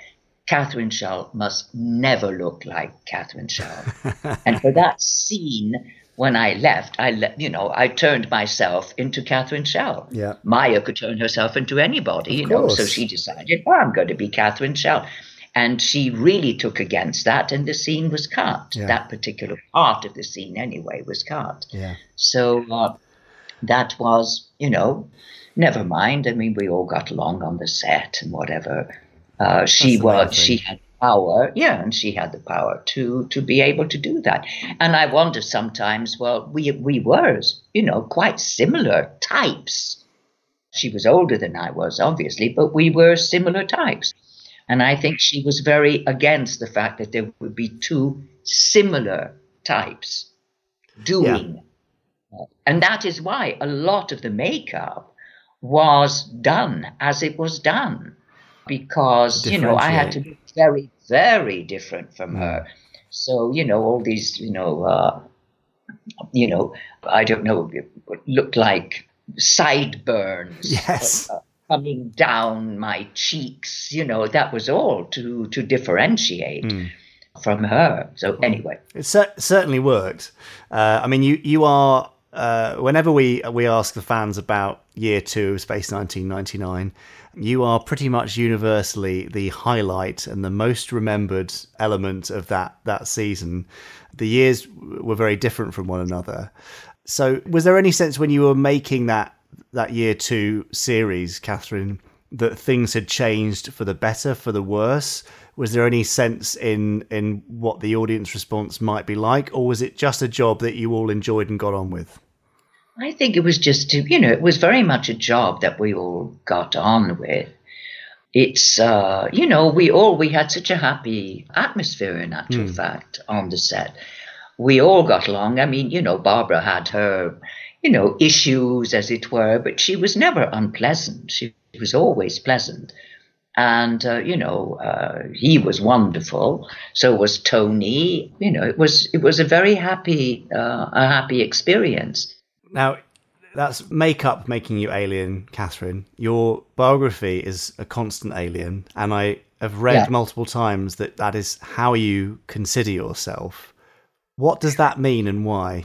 Catherine Schell must never look like Catherine Schell. and for that scene, when I left, I le- you know, I turned myself into Catherine Schell. Yeah. Maya could turn herself into anybody, you know, so she decided, well, I'm going to be Catherine Schell. And she really took against that, and the scene was cut. Yeah. That particular part of the scene, anyway, was cut. Yeah. So uh, that was, you know, never mind. I mean, we all got along on the set and whatever. Uh, she That's the main was, she had power, yeah, and she had the power to to be able to do that. And I wonder sometimes, well, we we were, you know, quite similar types. She was older than I was, obviously, but we were similar types. And I think she was very against the fact that there would be two similar types doing. And that is why a lot of the makeup was done as it was done. Because, you know, I had to be very, very different from her. So, you know, all these, you know, uh, you know, I don't know, looked like sideburns Yes. uh, coming down my cheeks. You know, that was all to to differentiate from her. So anyway, It cer- certainly worked. Uh, I mean, you you are. Uh, whenever we we ask the fans about year two of Space 1999, you are pretty much universally the highlight and the most remembered element of that that season. The years were very different from one another. So, was there any sense when you were making that that year two series, Catherine, that things had changed for the better, for the worse? Was there any sense in in what the audience response might be like, or was it just a job that you all enjoyed and got on with? I think it was just to, you know, it was very much a job that we all got on with. It's, uh, you know, we all, we had such a happy atmosphere in actual fact on the set. We all got along. I mean, you know, Barbara had her, you know, issues as it were, but she was never unpleasant. She was always pleasant. And, uh, you know, uh, he was wonderful. So was Tony. You know, it was, it was a very happy, uh, a happy experience. Now, that's makeup making you alien, Catherine. Your biography is a constant alien, and I have read Yeah. multiple times that that is how you consider yourself. What does that mean, and why?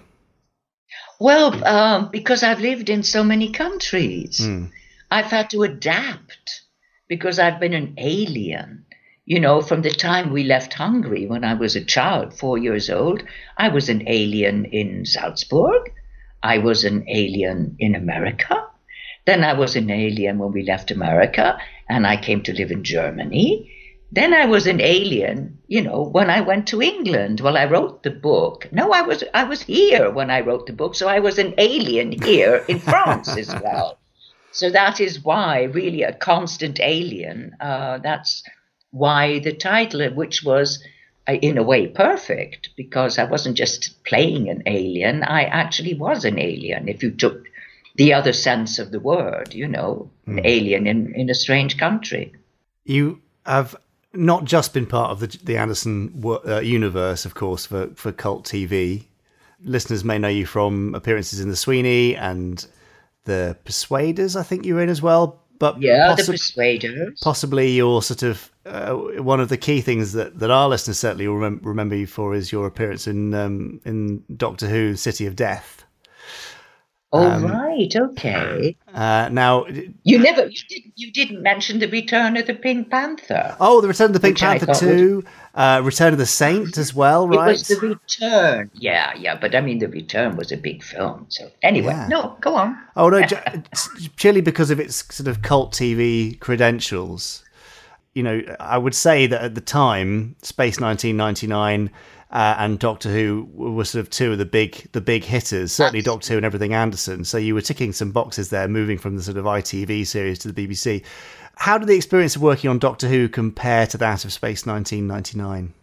Well, um, because I've lived in so many countries, Hmm. I've had to adapt because I've been an alien. You know, from the time we left Hungary when I was a child, four years old, I was an alien in Salzburg. I was an alien in America. Then I was an alien when we left America and I came to live in Germany. Then I was an alien, you know, when I went to England. Well, I wrote the book. No, I was I was here when I wrote the book, so I was an alien here in France as well. So that is why, really, a constant alien. Uh, that's why the title, which was uh, in a way perfect, because I wasn't just playing an alien. I actually was an alien. If you took the other sense of the word, you know, an alien in, in a strange country. You have not just been part of the the Anderson uh, universe, of course, for for cult TV. Listeners may know you from appearances in The Sweeney and The Persuaders. I think you were in as well. But Yeah, the possi- Persuaders. possibly your sort of uh, one of the key things that, that our listeners certainly will remem- remember you for is your appearance in um, in Doctor Who: City of Death. Oh Um, right, okay. Uh, now, You never you didn't you didn't mention the return of the Pink Panther. oh, the Return of the Pink Panther was- uh, Return of the Saint as well, right? It was the return. Yeah, yeah, but I mean the return was a big film. So anyway, Yeah. no, go on. Oh no, purely because of its sort of cult TV credentials. You know, I would say that at the time, Space 1999 uh, and Doctor Who were sort of two of the big the big hitters. Certainly Doctor Who and Everything Anderson. So you were ticking some boxes there, moving from the sort of ITV series to the BBC. How did the experience of working on Doctor Who compare to that of Space 1999?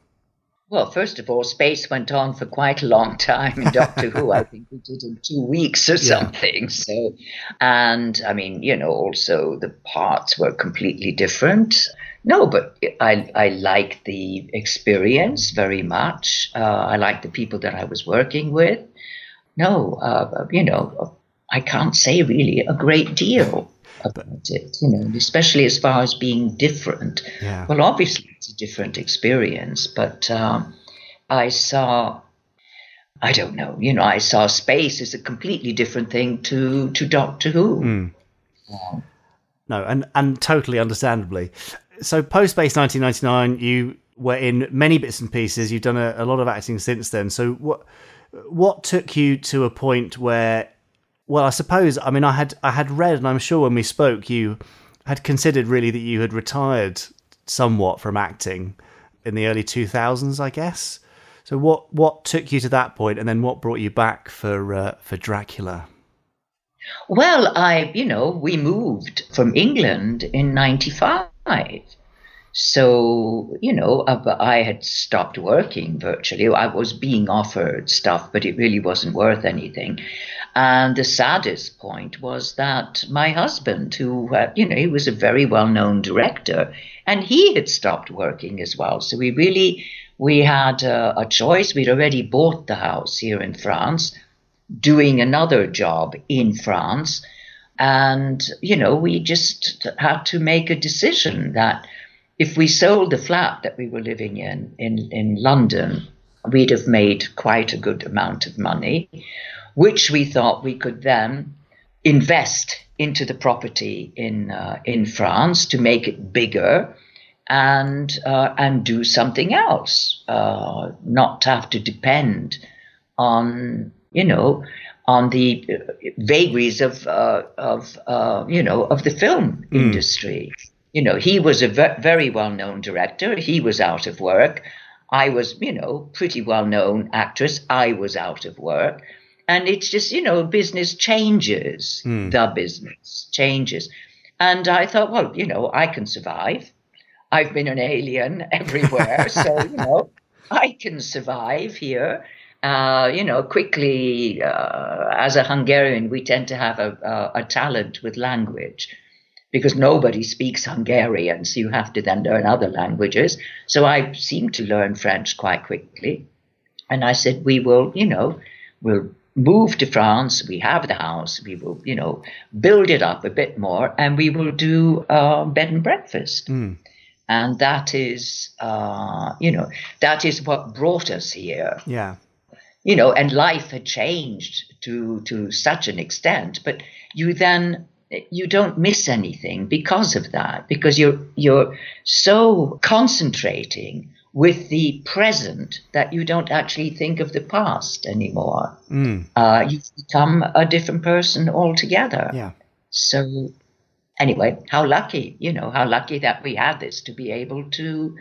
Well, first of all, space went on for quite a long time in Doctor Who. I think we did in two weeks or something. So, and I mean, you know, also the parts were completely different. No, but I I like the experience very much. Uh, I like the people that I was working with. No, uh, you know, I can't say really a great deal about it. You know, especially as far as being different. Yeah. Well, obviously it's a different experience, but um, I saw. I don't know. You know, I saw space as a completely different thing to to Doctor Who. No, and and totally understandably. So post Space 1999, you were in many bits and pieces. You've done a, a lot of acting since then. So what what took you to a point where? Well, I suppose. I mean, I had I had read, and I'm sure when we spoke, you had considered really that you had retired somewhat from acting in the early 2000s, I guess. So what what took you to that point, and then what brought you back for uh, for Dracula? Well, I, you know, we moved from England in 95. So, you know, uh, I had stopped working virtually. I was being offered stuff, but it really wasn't worth anything. And the saddest point was that my husband, who, uh, you know, he was a very well known director, and he had stopped working as well. So we really, we had uh, a choice. We'd already bought the house here in France doing another job in France. And, you know, we just had to make a decision that if we sold the flat that we were living in, in, in London, we'd have made quite a good amount of money, which we thought we could then invest into the property in, uh, in France to make it bigger and, uh, and do something else, uh, not have to depend on you know, on the vagaries of uh, of uh, you know of the film industry. You know, he was a ve- very well known director. He was out of work. I was, you know, pretty well known actress. I was out of work. And it's just, you know, business changes. The business changes. And I thought, well, you know, I can survive. I've been an alien everywhere. so, you know, I can survive here. Uh, you know, quickly, uh, as a Hungarian, we tend to have a, a, a talent with language because nobody speaks Hungarian, so you have to then learn other languages. So I seemed to learn French quite quickly. And I said, we will, you know, we'll move to France. We have the house. We will, you know, build it up a bit more and we will do uh, bed and breakfast. And that is, uh, you know, that is what brought us here Yeah. You know, and life had changed to to such an extent, but you then you don't miss anything because of that, because you're you're so concentrating with the present that you don't actually think of the past anymore. Uh, you've become a different person altogether. Yeah. So anyway, how lucky, you know, how lucky that we had this to be able to,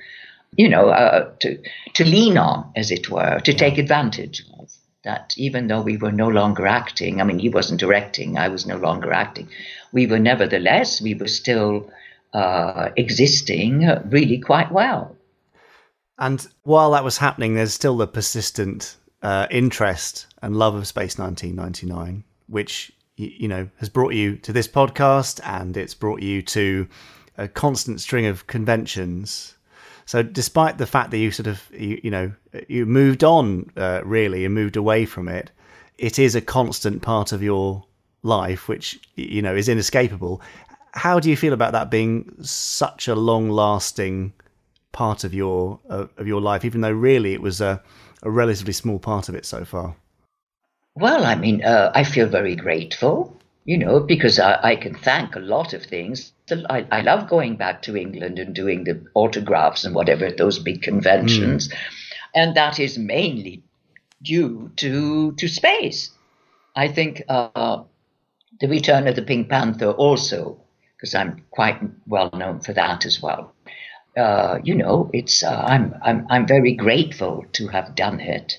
you know, uh, to to lean on, as it were, to take advantage of. That even though we were no longer acting, I mean, he wasn't directing, I was no longer acting, we were nevertheless, we were still uh, existing really quite well. And while that was happening, there's still the persistent uh, interest and love of Space 1999, which you know has brought you to this podcast, and it's brought you to a constant string of conventions. So, despite the fact that you sort of you, you know you moved on uh, really and moved away from it, it is a constant part of your life, which you know is inescapable. How do you feel about that being such a long-lasting part of your uh, of your life, even though really it was a, a relatively small part of it so far. Well, I mean, uh, I feel very grateful, you know, because I, I can thank a lot of things. I, I love going back to England and doing the autographs and whatever, at those big conventions. And that is mainly due to, to space. I think uh, the return of the Pink Panther also, because I'm quite well known for that as well. Uh, you know, it's uh, I'm I'm I'm very grateful to have done it,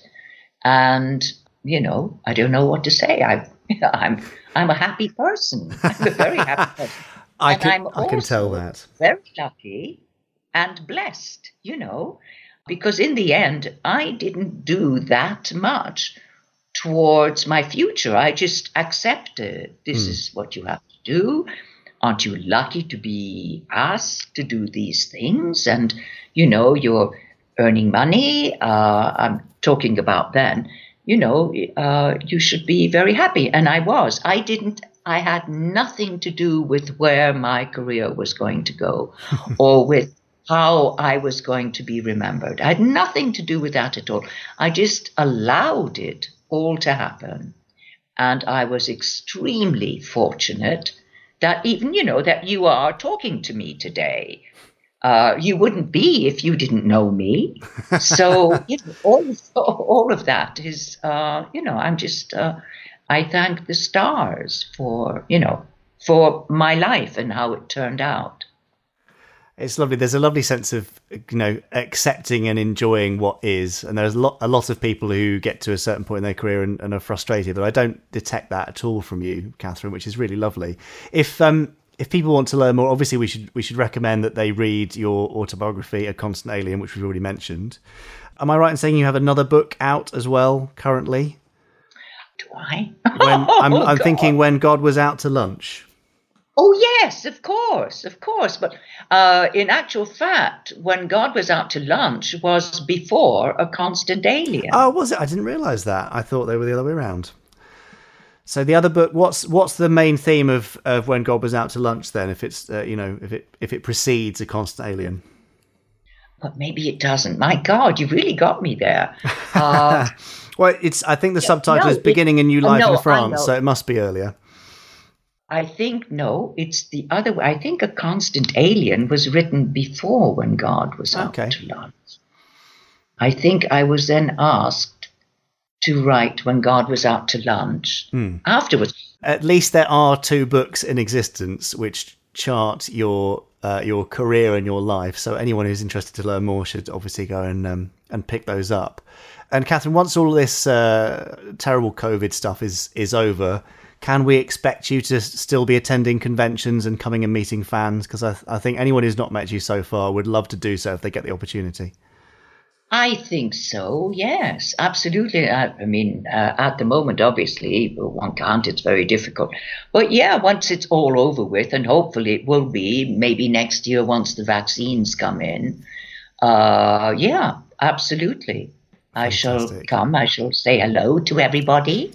and you know, I don't know what to say. I I'm I'm a happy person. I'm a very happy person. I And can, I'm I can tell also that. very lucky and blessed, you know, because in the end, I didn't do that much towards my future. I just accepted this is what you have to do. Aren't you lucky to be asked to do these things? And, you know, you're earning money. Uh, I'm talking about then. You know, uh, you should be very happy. And I was. I didn't I had nothing to do with where my career was going to go or with how I was going to be remembered. I had nothing to do with that at all. I just allowed it all to happen. And I was extremely fortunate that even, you know, that you are talking to me today. Uh, you wouldn't be if you didn't know me. So you know, all, of, all of that is, uh, you know, I'm just, uh, I thank the stars for, you know, for my life and how it turned out. It's lovely. There's a lovely sense of you know accepting and enjoying what is, and there's a lot a lot of people who get to a certain point in their career and, and are frustrated. But I don't detect that at all from you, Catherine, which is really lovely. If um if people want to learn more, obviously we should we should recommend that they read your autobiography, A Constant Alien, which we've already mentioned. Am I right in saying you have another book out as well currently? Do I? When I'm, Oh, I'm thinking when God was out to lunch. Oh, yes, of course, of course. But uh, in actual fact, when God was out to lunch was before A Constant Alien. Oh, was it? I didn't realise that. I thought they were the other way around. So the other book, what's what's the main theme of, of when God was out to lunch? Then, if it's uh, you know if it if it precedes a constant alien. But maybe it doesn't. My God, you really got me there. Uh, Well, it's I think the subtitle no, is it- beginning a new oh, life no, in France, so it must be earlier. I think, no, it's the other way. I think A Constant Alien was written before when God was out Okay. to lunch. I think I was then asked to write when God was out to lunch Hmm. afterwards. At least there are two books in existence which chart your uh, your career and your life. So anyone who's interested to learn more should obviously go and um, and pick those up. And Catherine, once all this uh, terrible COVID stuff is is over, can we expect you to still be attending conventions and coming and meeting fans? Because I, I think anyone who's not met you so far would love to do so if they get the opportunity. I think so, yes, absolutely. I, I mean, uh, at the moment, obviously, one can't, it's very difficult. But yeah, once it's all over with, and hopefully it will be, maybe next year once the vaccines come in, uh, yeah, absolutely. I shall come, I shall say hello to everybody,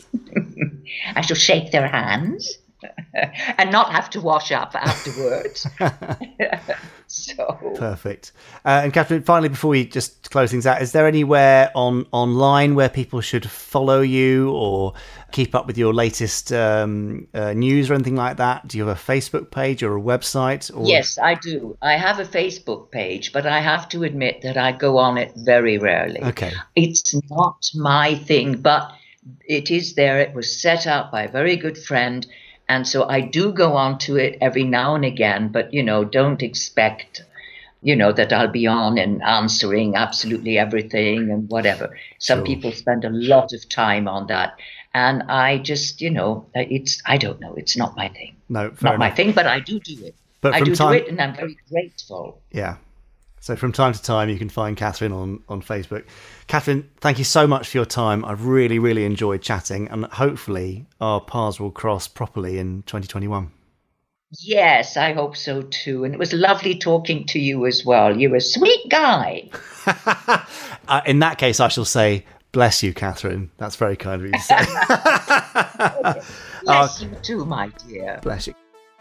I shall shake their hands. and not have to wash up afterwards. so Perfect. Uh, and Catherine, finally, before we just close things out, is there anywhere on online where people should follow you or keep up with your latest um, uh, news or anything like that? Do you have a Facebook page or a website? Or... Yes, I do. I have a Facebook page, but I have to admit that I go on it very rarely. Okay. It's not my thing, but it is there. It was set up by a very good friend. And so I do go on to it every now and again, but you know, don't expect, you know, that I'll be on and answering absolutely everything and whatever. Some Sure. people spend a lot of time on that. And I just, you know, uh, it's, I don't know, it's not my thing. No, Not my thing, but I do do it. But I do time- do it, and I'm very grateful. Yeah. So from time to time, you can find Catherine on, on Facebook. Catherine, thank you so much for your time. I've really, really enjoyed chatting, and hopefully our paths will cross properly in 2021. Yes, I hope so too. And it was lovely talking to you as well. You're a sweet guy. Uh, in that case, I shall say, bless you, Catherine. That's very kind of you to say. Bless you too, my dear. bless you.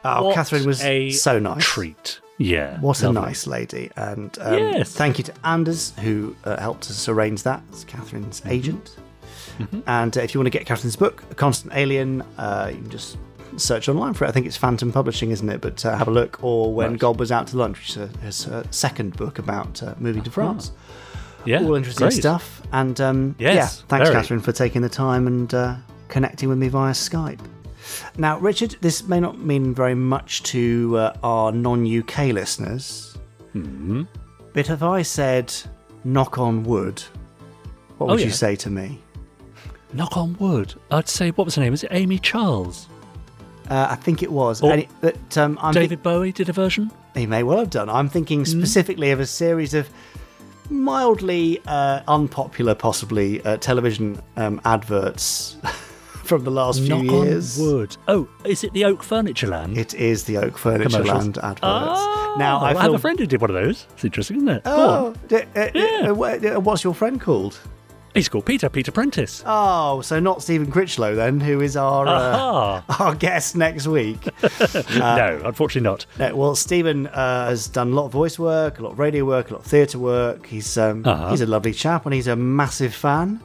Oh, What Catherine was a so nice. Treat. Yeah. What a nice lady. And um, Yes. thank you to Anders, who uh, helped us arrange that as Catherine's Mm-hmm. agent. And uh, if you want to get Catherine's book, A Constant Alien, uh, you can just search online for it. I think it's Phantom Publishing, isn't it? But uh, have a look. Or When Right. God Was Out to Lunch, which is, her second book about uh, moving to France. Yeah, All interesting great. stuff. And um, Yes, yeah, thanks, very. Catherine, for taking the time and uh, connecting with me via Skype. Now, Richard, this may not mean very much to uh, our non UK listeners, Mm-hmm. but if I said knock on wood, what Oh, would you say to me? Knock on wood. I'd say what was her name? Was it Amy Charles? Uh, I think it was. It- but um, David Bowie did a version. He may well have done. I'm thinking Hmm. specifically of a series of mildly uh, unpopular, possibly uh, television um, adverts from the last few Knock years. on wood. Oh, is it the Oak Furniture Land? It is the Oak Furniture Land adverts. Oh, now I, I, have a friend who did one of those. It's interesting, isn't it? Oh, d- uh, uh, uh, uh, what's your friend called? He's called Peter, Peter Prentice. Oh, so not Stephen Critchlow then, who is our uh, our guest next week. no, unfortunately not. Uh, well, Stephen uh, has done a lot of voice work, a lot of radio work, a lot of theatre work. He's um, Uh-huh. he's a lovely chap, and he's a massive fan.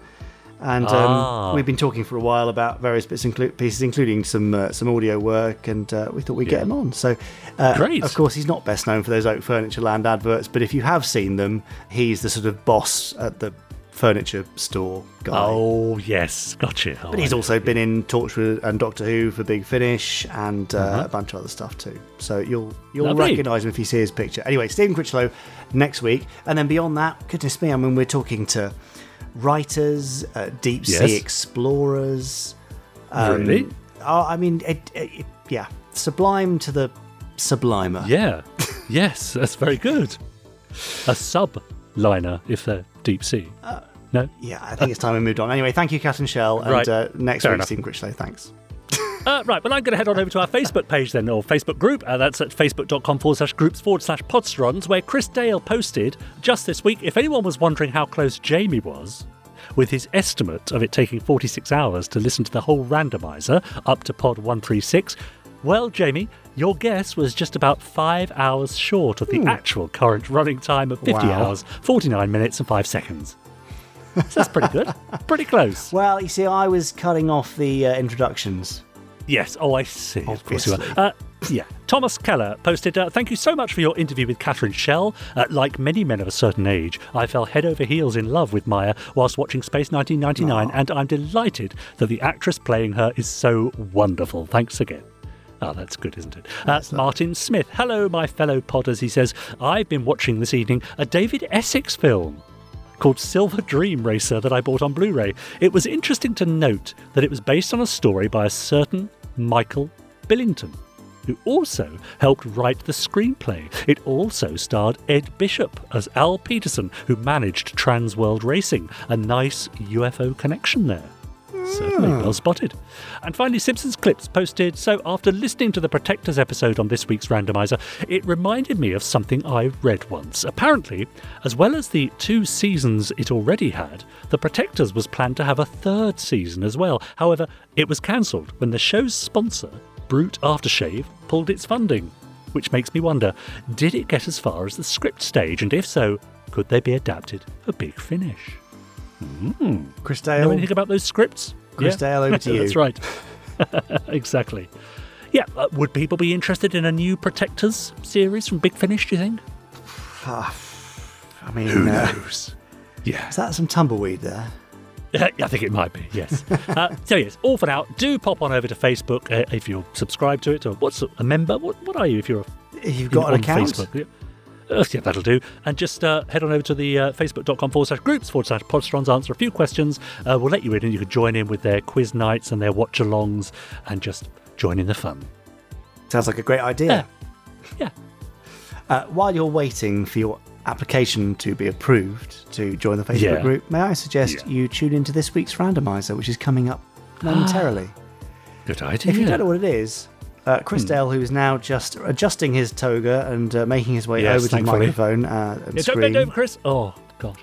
And um, Ah. we've been talking for a while about various bits and inclu- pieces, including some uh, some audio work, and uh, we thought we'd get Yeah. him on. So, uh, Great. Of course, he's not best known for those Oak Furniture Land adverts, but if you have seen them, he's the sort of boss at the furniture store guy. Oh, yes. Gotcha. Oh, But he's also been in Torchwood and Doctor Who for Big Finish and uh, Uh-huh. a bunch of other stuff too. So you'll you'll recognise him if you see his picture. Anyway, Stephen Critchlow next week, and then beyond that, goodness me, I mean we're talking to writers, uh, deep sea Yes. explorers. Really? Oh, I mean, it, it, yeah, sublime to the sublimer. Yeah. yes, that's very good. A sub liner if they're deep sea. Uh, no? Yeah, I think it's time we moved on. Anyway, thank you, Catherine Schell, and Right. uh, next Fair week, enough. Stephen Critchlow. Thanks. Uh, right, well, I'm going to head on over to our Facebook page then, or Facebook group. Uh, that's at facebook.com forward slash groups forward slash podsterons, where Chris Dale posted just this week. If anyone was wondering how close Jamie was with his estimate of it taking 46 hours to listen to the whole randomizer up to pod 136, well, Jamie, your guess was just about five hours short of the actual current running time of 50 Wow. hours, 49 minutes, and 5 seconds. So that's pretty good. pretty close. Well, you see, I was cutting off the uh, introductions. Yes. Oh, I see. Of course you Obviously. are. Uh, yeah. Thomas Keller posted, uh, Thank you so much for your interview with Catherine Schell. Uh, like many men of a certain age, I fell head over heels in love with Maya whilst watching Space 1999, and I'm delighted that the actress playing her is so wonderful. Thanks again. Oh, that's good, isn't it? Uh, Martin Smith. Hello, my fellow podders. He says, I've been watching this evening a David Essex film called Silver Dream Racer that I bought on Blu ray. It was interesting to note that it was based on a story by a certain Michael Billington, who also helped write the screenplay. It also starred Ed Bishop as Al Peterson, who managed Trans World Racing. A nice UFO connection there. Certainly, well spotted. And finally, Simpsons Clips posted So, after listening to the Protectors episode on this week's randomizer, it reminded me of something I read once. Apparently, as well as the two seasons it already had, The Protectors was planned to have a third season as well. However, it was cancelled when the show's sponsor, Brut Aftershave, pulled its funding. Which makes me wonder did it get as far as the script stage? And if so, could they be adapted for Big Finish? Chris Know Dale, anything about those scripts? Chris Dale, over to you. That's right. exactly. Yeah, uh, would people be interested in a new Protectors series from Big Finish, do you think? I mean, who uh, knows? Yeah. is that some tumbleweed there? I think it might be, yes. uh, so, yes, all for now. Do pop on over to Facebook uh, if you're subscribed to it, or what's a member? What, what are you if you're a If you've got an account, Facebook. Yeah. Uh, yeah, that'll do. And just uh, head on over to the uh, facebook.com forward slash groups forward slash podsterons, answer a few questions. Uh, we'll let you in and you can join in with their quiz nights and their watch alongs and just join in the fun. sounds like a great idea. Yeah. Uh, while you're waiting for your application to be approved to join the Facebook Yeah. group, may I suggest you tune into this week's randomizer, which is coming up momentarily. Good idea. if you don't know what it is, uh, Hmm. Chris Dale, who is now just adjusting his toga and uh, making his way Yes, over to the thankfully. microphone uh, and Yeah, don't screen. bend over, Chris. Oh, God.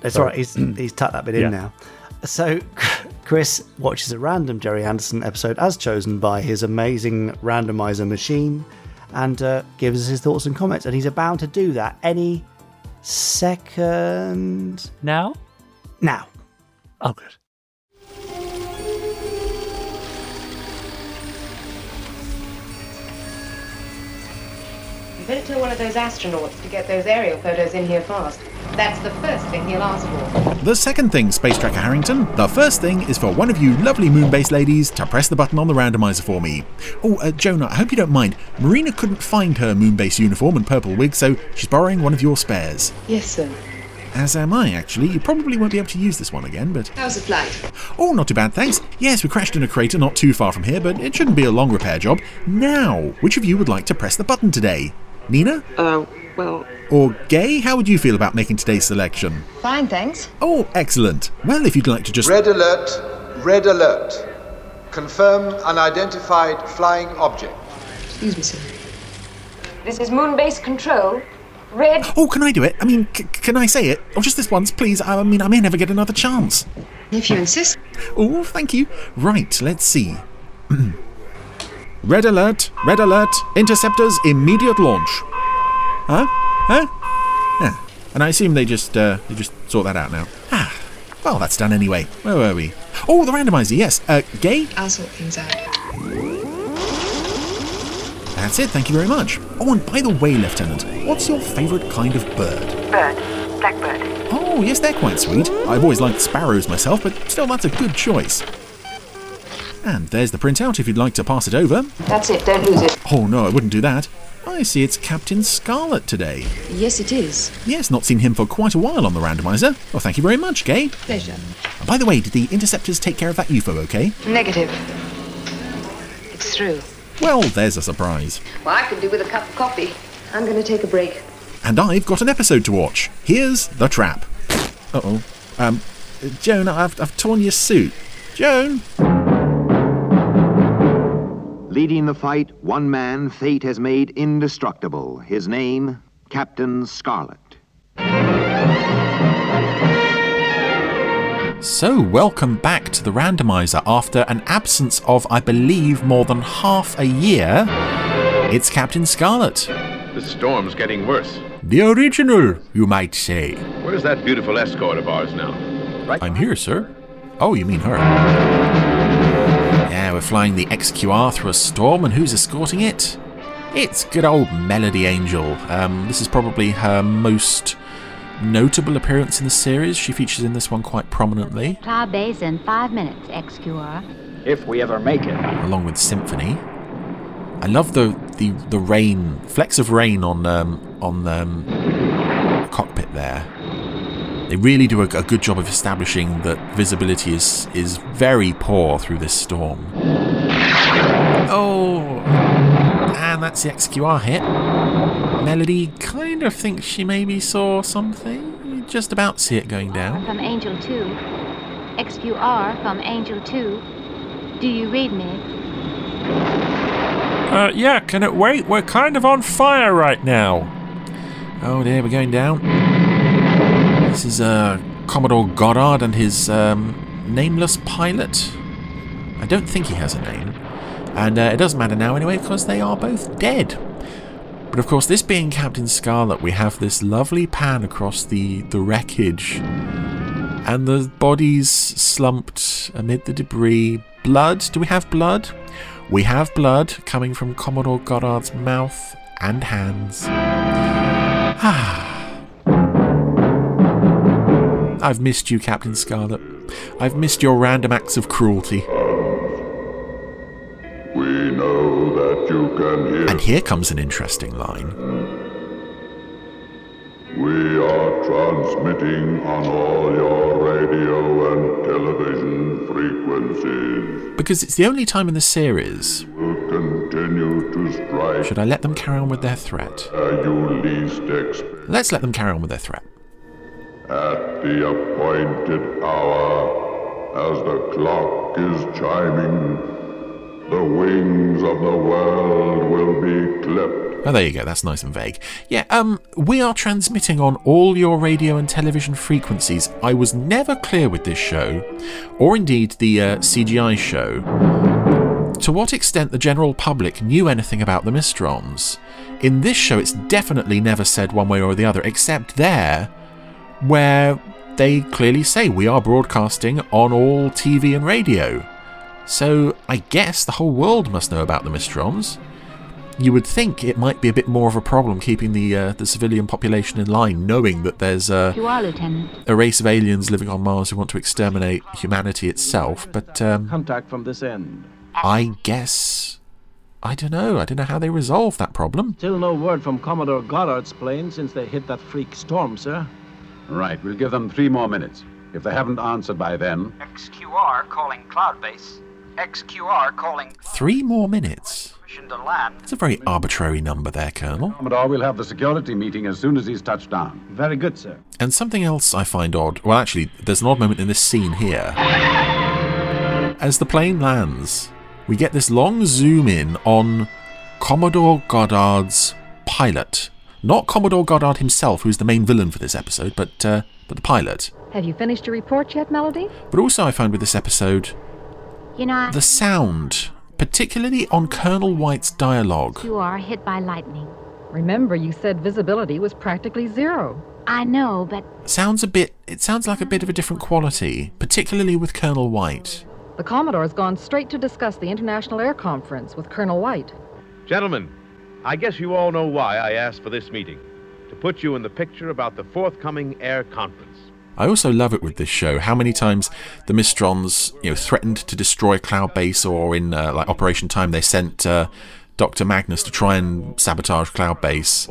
That's all right. He's he's tucked that bit Yeah. in now. So Chris watches a random Gerry Anderson episode as chosen by his amazing randomizer machine, and uh, gives us his thoughts and comments. And he's about to do that any second Now? now. Oh, good. Better tell one of those astronauts to get those aerial photos in here fast. That's the first thing he'll ask for. The second thing, Space Tracker Harrington. The first thing is for one of you lovely moonbase ladies to press the button on the randomizer for me. Oh, uh, Jonah, I hope you don't mind. Marina couldn't find her moonbase uniform and purple wig, so she's borrowing one of your spares. Yes, sir. As am I, actually. You probably won't be able to use this one again, but. How's the flight? Oh, not too bad, thanks. Yes, we crashed in a crater not too far from here, but it shouldn't be a long repair job. Now, which of you would like to press the button today? Nina? Uh, well, Or Gay? How would you feel about making today's selection? fine, thanks. Oh, excellent. Well, if you'd like to just. Red alert, red alert. Confirm unidentified flying object. Excuse me, sir. This is Moonbase Control. Red. Oh, can I do it? I mean, c- can I say it? Or just this once, please? I mean, I may never get another chance. If you insist. Oh, thank you. Right, let's see. red alert, red alert, interceptors, immediate launch. Huh? Huh? Yeah. And I assume they just uh, they just sort that out now. Ah, well, that's done anyway. Where were we? Oh, the randomizer. Yes. Uh, gay. I'll sort things out. That's it. Thank you very much. Oh, and by the way, Lieutenant, what's your favourite kind of bird? Bird. Blackbird. Oh, yes, they're quite sweet. I've always liked sparrows myself, but still, that's a good choice. And there's the printout if you'd like to pass it over. That's it, don't lose it. Oh, no, I wouldn't do that. I see it's Captain Scarlet today. Yes, it is. Yes, not seen him for quite a while on the randomizer. Well, thank you very much, Gay. Pleasure. And by the way, did the interceptors take care of that UFO okay? Negative. It's through. Well, there's a surprise. Well, I could do with a cup of coffee. I'm going to take a break. And I've got an episode to watch. Here's The Trap. Uh oh. Um, Joan, I've, I've torn your suit. Joan? Leading the fight, one man fate has made indestructible. His name, Captain Scarlet. So, welcome back to the randomizer after an absence of, I believe, more than half a year. It's Captain Scarlet. The storm's getting worse. The original, you might say. Where's that beautiful escort of ours now? Right I'm here, sir. Oh, you mean her? Yeah, we're flying the XQR through a storm, and who's escorting it? It's good old Melody Angel. Um, this is probably her most notable appearance in the series. She features in this one quite prominently, Cloud Base in five minutes, XQR. If we ever make it. along with Symphony. I love the the, the rain, flecks of rain on um, on um, the cockpit there. They really do a, a good job of establishing that visibility is is very poor through this storm. Oh, and that's the XQR hit. Melody kind of thinks she maybe saw something. You just about see it going down. From Angel 2. XQR from Angel 2. Do you read me? Uh, yeah, can it wait? We're kind of on fire right now. Oh dear, we're going down. This is uh, Commodore Goddard and his um, nameless pilot. I don't think he has a name. And uh, it doesn't matter now anyway, because they are both dead. But of course, this being Captain Scarlet, we have this lovely pan across the, the wreckage. And the bodies slumped amid the debris. Blood? Do we have blood? We have blood coming from Commodore Goddard's mouth and hands. I've missed you, Captain Scarlet. I've missed your random acts of cruelty. We know that you can hear. And here comes an interesting line. We are transmitting on all your radio and television frequencies. Because it's the only time in the series. Will continue to strike Should I let them carry on with their threat? where you least expect. Let's let them carry on with their threat. At the appointed hour, as the clock is chiming, the wings of the world will be clipped. Oh, there you go. That's nice and vague. Yeah, um, we are transmitting on all your radio and television frequencies. I was never clear with this show, or indeed the uh, CGI show, to what extent the general public knew anything about the Mysterons. In this show, it's definitely never said one way or the other, except there, where they clearly say we are broadcasting on all TV and radio. So I guess the whole world must know about the Mysterons. you would think it might be a bit more of a problem keeping the uh, the civilian population in line, knowing that there's uh, You are, Lieutenant. a race of aliens living on Mars who want to exterminate humanity itself. But um, Contact from this end. I guess I don't know. I don't know how they resolve that problem. Still no word from Commodore Goddard's plane since they hit that freak storm, sir. Right, we'll give them three more minutes. If they haven't answered by then, XQR calling cloud base. XQR calling Three more minutes. permission to land. It's a very arbitrary number there, Colonel. Commodore we'll have the security meeting as soon as he's touched down. Very good, sir. And something else I find odd. Well, actually, there's an odd moment in this scene here. As the plane lands, we get this long zoom in on Commodore Goddard's pilot. Not Commodore Goddard himself, who's the main villain for this episode, but uh, but the pilot. Have you finished your report yet, Melody? But also, I found with this episode You know, the sound, particularly on Colonel White's dialogue. you are hit by lightning. Remember, you said visibility was practically zero. I know, but Sounds a bit. It sounds like a bit of a different quality, particularly with Colonel White. The Commodore's gone straight to discuss the International Air Conference with Colonel White. Gentlemen, I guess you all know why I asked for this meeting. To put you in the picture about the forthcoming air conference. I also love it with this show how many times the Mysterons, you know, threatened to destroy Cloud Base, or in uh, like Operation Time, they sent uh, Doctor Magnus to try and sabotage Cloud Base.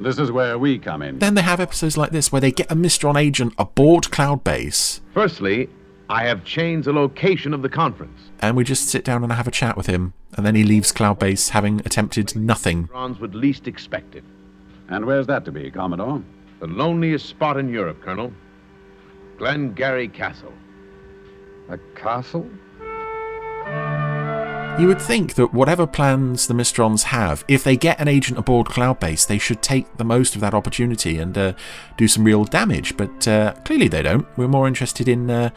This is where we come in. Then they have episodes like this where they get a Mysteron agent aboard Cloud Base, Firstly, I have changed the location of the conference. and we just sit down and have a chat with him, and then he leaves Cloud Base having attempted nothing. Bronze would least expect it. And where's that to be, Commodore? The loneliest spot in Europe, Colonel. Glengarry Castle. A castle? You would think that whatever plans the Mysterons have, if they get an agent aboard Cloud Base, they should take the most of that opportunity and uh, do some real damage, but uh, clearly they don't. We're more interested in uh,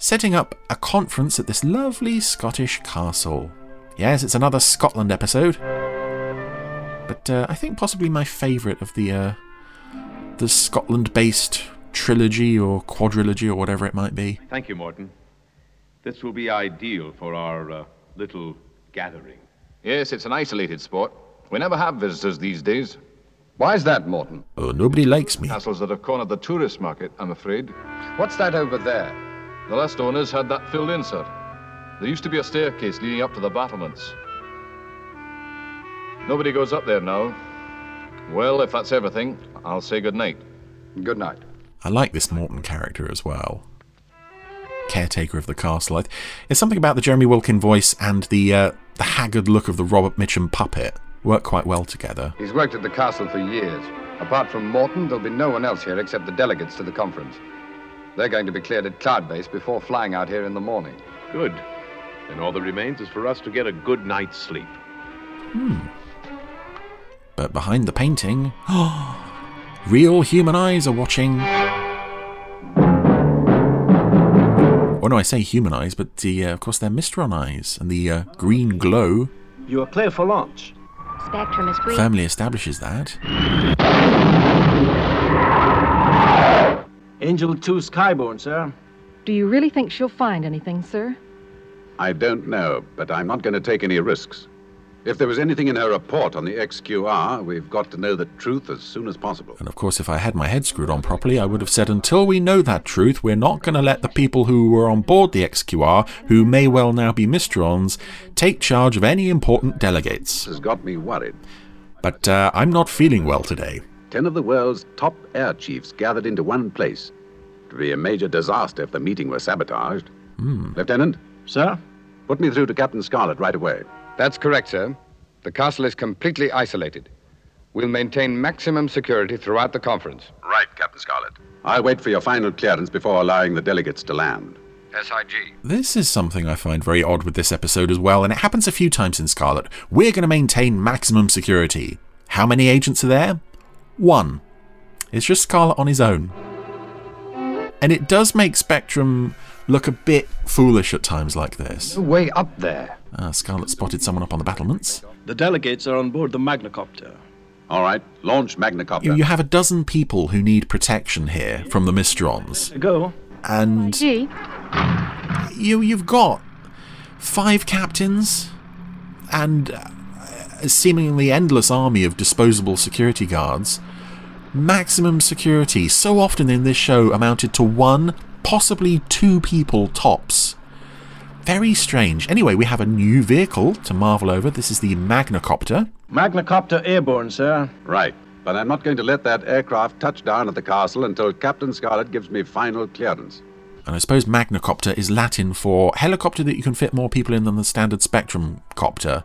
setting up a conference at this lovely Scottish castle. Yes, it's another Scotland episode, but uh, I think possibly my favourite of the uh, the Scotland-based trilogy or quadrilogy or whatever it might be. Thank you, Morton. This will be ideal for our uh, little gathering. Yes, it's an isolated spot. We never have visitors these days. Why's that, Morton? Oh, nobody likes me. Castles that have cornered the tourist market, I'm afraid. What's that over there? The last owners had that filled in, sir. There used to be a staircase leading up to the battlements. Nobody goes up there now. Well, if that's everything, I'll say good night. Good night. I like this Morton character as well. Caretaker of the castle. I- It's something about the Jeremy Wilkin voice and the uh, the haggard look of the Robert Mitchum puppet work quite well together. He's worked at the castle for years. Apart from Morton, there'll be no one else here except the delegates to the conference. They're going to be cleared at Cloud Base before flying out here in the morning. Good. And all that remains is for us to get a good night's sleep. Hmm. But behind the painting, real human eyes are watching. Oh no, I say human eyes, but the, uh, of course they're Mysteron eyes, and the uh, green glow You are clear for launch. spectrum is green. firmly establishes that. Angel 2 Skyborne, sir. Do you really think she'll find anything, sir? I don't know, but I'm not going to take any risks. If there was anything in her report on the XQR, we've got to know the truth as soon as possible. And of course, if I had my head screwed on properly, I would have said, until we know that truth, we're not going to let the people who were on board the XQR, who may well now be Mistrons, take charge of any important delegates. This has got me worried. But uh, I'm not feeling well today. Ten of the world's top air chiefs gathered into one place. It would be a major disaster if the meeting were sabotaged. Hmm. Lieutenant? Sir? Put me through to Captain Scarlet right away. That's correct, sir. The castle is completely isolated. We'll maintain maximum security throughout the conference. Right, Captain Scarlet. I'll wait for your final clearance before allowing the delegates to land. SIG. This is something I find very odd with this episode as well, and it happens a few times in Scarlet. We're going to maintain maximum security. How many agents are there? One. It's just Scarlet on his own. And it does make Spectrum look a bit foolish at times like this. Way up there. Ah, Scarlet spotted someone up on the battlements. The delegates are on board the Magnacopter. All right, launch Magnacopter. You, you have a dozen people who need protection here from the Mysterons. Go. And Gee, you you've got five captains and a seemingly endless army of disposable security guards. Maximum security, so often in this show, amounted to one, possibly two people tops. Very strange. Anyway, we have a new vehicle to marvel over. This is the Magnacopter. Magnacopter airborne, sir. Right. But I'm not going to let that aircraft touch down at the castle until Captain Scarlet gives me final clearance. And I suppose Magnacopter is Latin for helicopter that you can fit more people in than the standard Spectrum copter.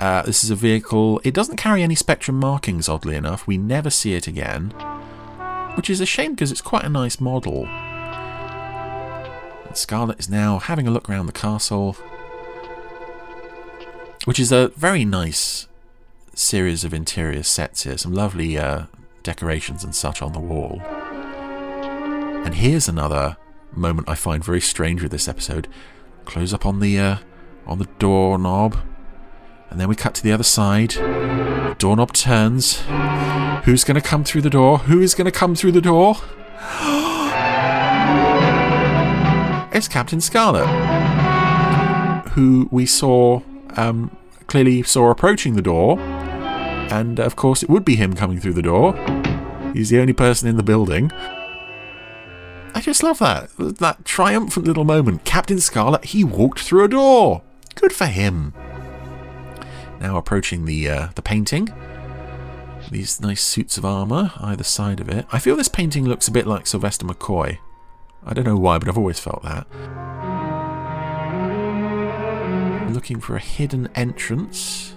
Uh, this is a vehicle, it doesn't carry any Spectrum markings, oddly enough. We never see it again. Which is a shame because it's quite a nice model. And Scarlet is now having a look around the castle. Which is a very nice series of interior sets here. Some lovely uh, decorations and such on the wall. And here's another moment I find very strange with this episode. Close up on the uh, on the doorknob, and then we cut to the other side. Doorknob turns. Who's going to come through the door? Who is going to come through the door? it's Captain Scarlet, who we saw um, clearly saw approaching the door, and of course it would be him coming through the door. He's the only person in the building. I just love that. That triumphant little moment. Captain Scarlet, he walked through a door. Good for him. Now approaching the uh, the painting. These nice suits of armour either side of it. I feel this painting looks a bit like Sylvester McCoy. I don't know why, but I've always felt that. Looking for a hidden entrance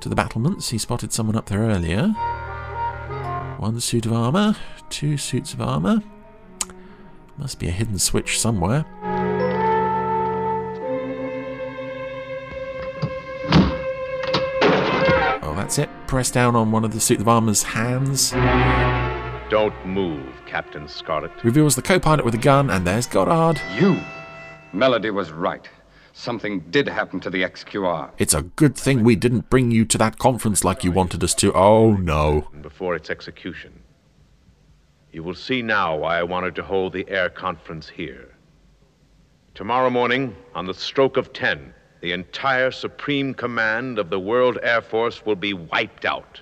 to the battlements. He spotted someone up there earlier. One suit of armour, two suits of armour. Must be a hidden switch somewhere. That's it. Press down on one of the suit of armor's hands. Don't move, Captain Scarlet. Reveals the co-pilot with a gun, and there's Goddard. You! Melody was right. Something did happen to the XQR. It's a good thing we didn't bring you to that conference like you wanted us to. Oh, no. Before its execution. You will see now why I wanted to hold the air conference here. Tomorrow morning, on the stroke of 10, the entire Supreme Command of the World Air Force will be wiped out.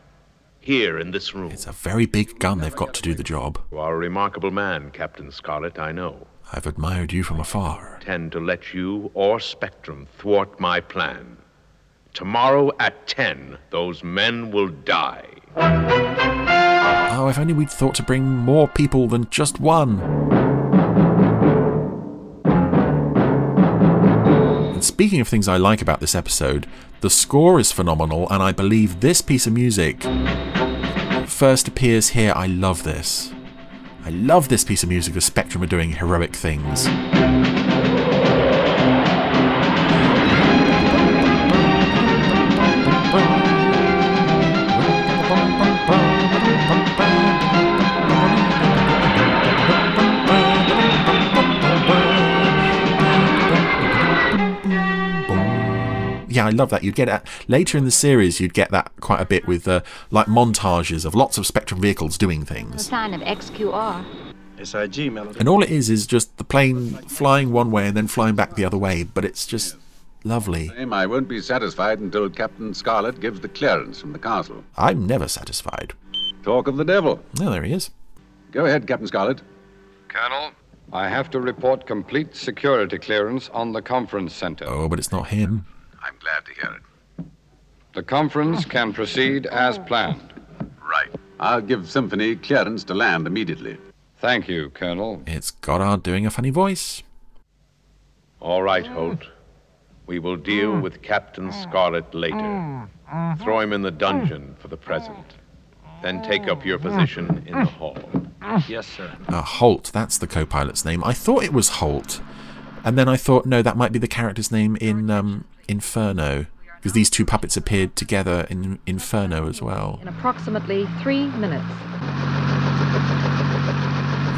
Here in this room. It's a very big gun they've got to do the job. You are a remarkable man, Captain Scarlet, I know. I've admired you from afar. I Tend to let you or Spectrum thwart my plan. Tomorrow at 10, those men will die. Oh, if only we'd thought to bring more people than just one. Speaking of things I like about this episode, the score is phenomenal, and I believe this piece of music first appears here. I love this. I love this piece of music. The Spectrum are doing heroic things. Yeah, I love that. You'd get it later in the series. You'd get that quite a bit with uh, like montages of lots of Spectrum vehicles doing The things. sign of XQR. SIG, Melody. And all it is is just the plane flying one way and then flying back the other way. But it's just lovely. I won't be satisfied until Captain Scarlet gives the clearance from the castle. I'm never satisfied. Talk of the devil. Oh, there he is. Go ahead, Captain Scarlet. Colonel? I have to report complete security clearance on the conference center. Oh, but it's not him. I'm glad to hear it. The conference can proceed as planned. Right. I'll give Symphony clearance to land immediately. Thank you, Colonel. It's Goddard doing a funny voice. All right, Holt. We will deal with Captain Scarlet later. Throw him in the dungeon for the present. Then take up your position in the hall. Yes, sir. Uh, Holt, that's the co pilot's name. I thought it was Holt. And then I thought, no, that might be the character's name in um, Inferno. Because these two puppets appeared together in Inferno as well. In approximately three minutes.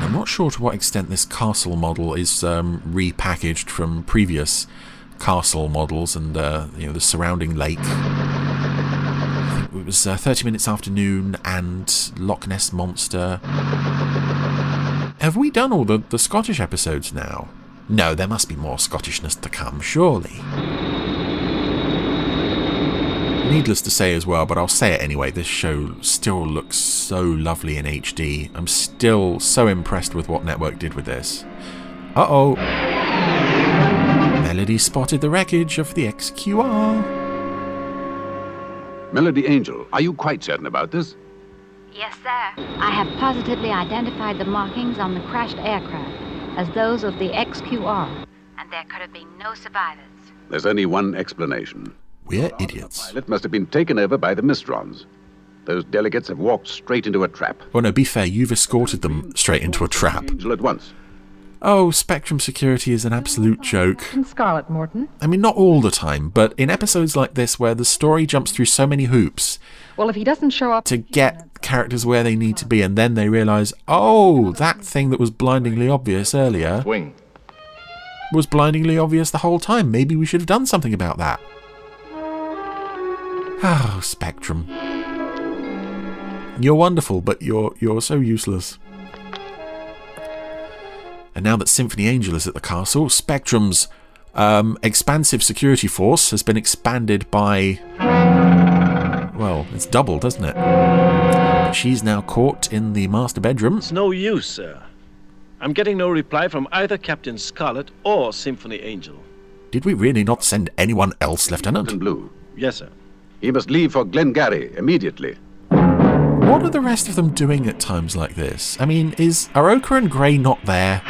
I'm not sure to what extent this castle model is um, repackaged from previous castle models and uh, you know the surrounding lake. It was uh, 30 Minutes After Noon and Loch Ness Monster. Have we done all the, the Scottish episodes now? No, there must be more Scottishness to come, surely. Needless to say as well, but I'll say it anyway, this show still looks so lovely in HD. I'm still so impressed with what Network did with this. Uh oh. Melody spotted the wreckage of the XQR. Melody Angel, are you quite certain about this? Yes, sir. I have positively identified the markings on the crashed aircraft as those of the XQR, and there could have been no survivors. There's only one explanation. We're idiots. Pilot must have been taken over by the Mysterons. Those delegates have walked straight into a trap. Well, no, be fair, you've escorted them straight into a trap. Angel at once. Oh, Spectrum security is an absolute joke. And Scarlet Morton. I mean, not all the time, but in episodes like this where the story jumps through so many hoops Well, if he doesn't show up. to get characters where they need to be, and then they realise, oh, that thing that was blindingly obvious earlier Wing. was blindingly obvious the whole time. Maybe we should have done something about that. Oh, Spectrum. You're wonderful, but you're you're so useless. And now that Symphony Angel is at the castle, Spectrum's um, expansive security force has been expanded by. Well, it's doubled, doesn't it? But she's now caught in the master bedroom. It's no use, sir. I'm getting no reply from either Captain Scarlet or Symphony Angel. Did we really not send anyone else, Lieutenant? In blue. Yes, sir. He must leave for Glengarry immediately. What are the rest of them doing at times like this? I mean, is are Ochre and Grey not there?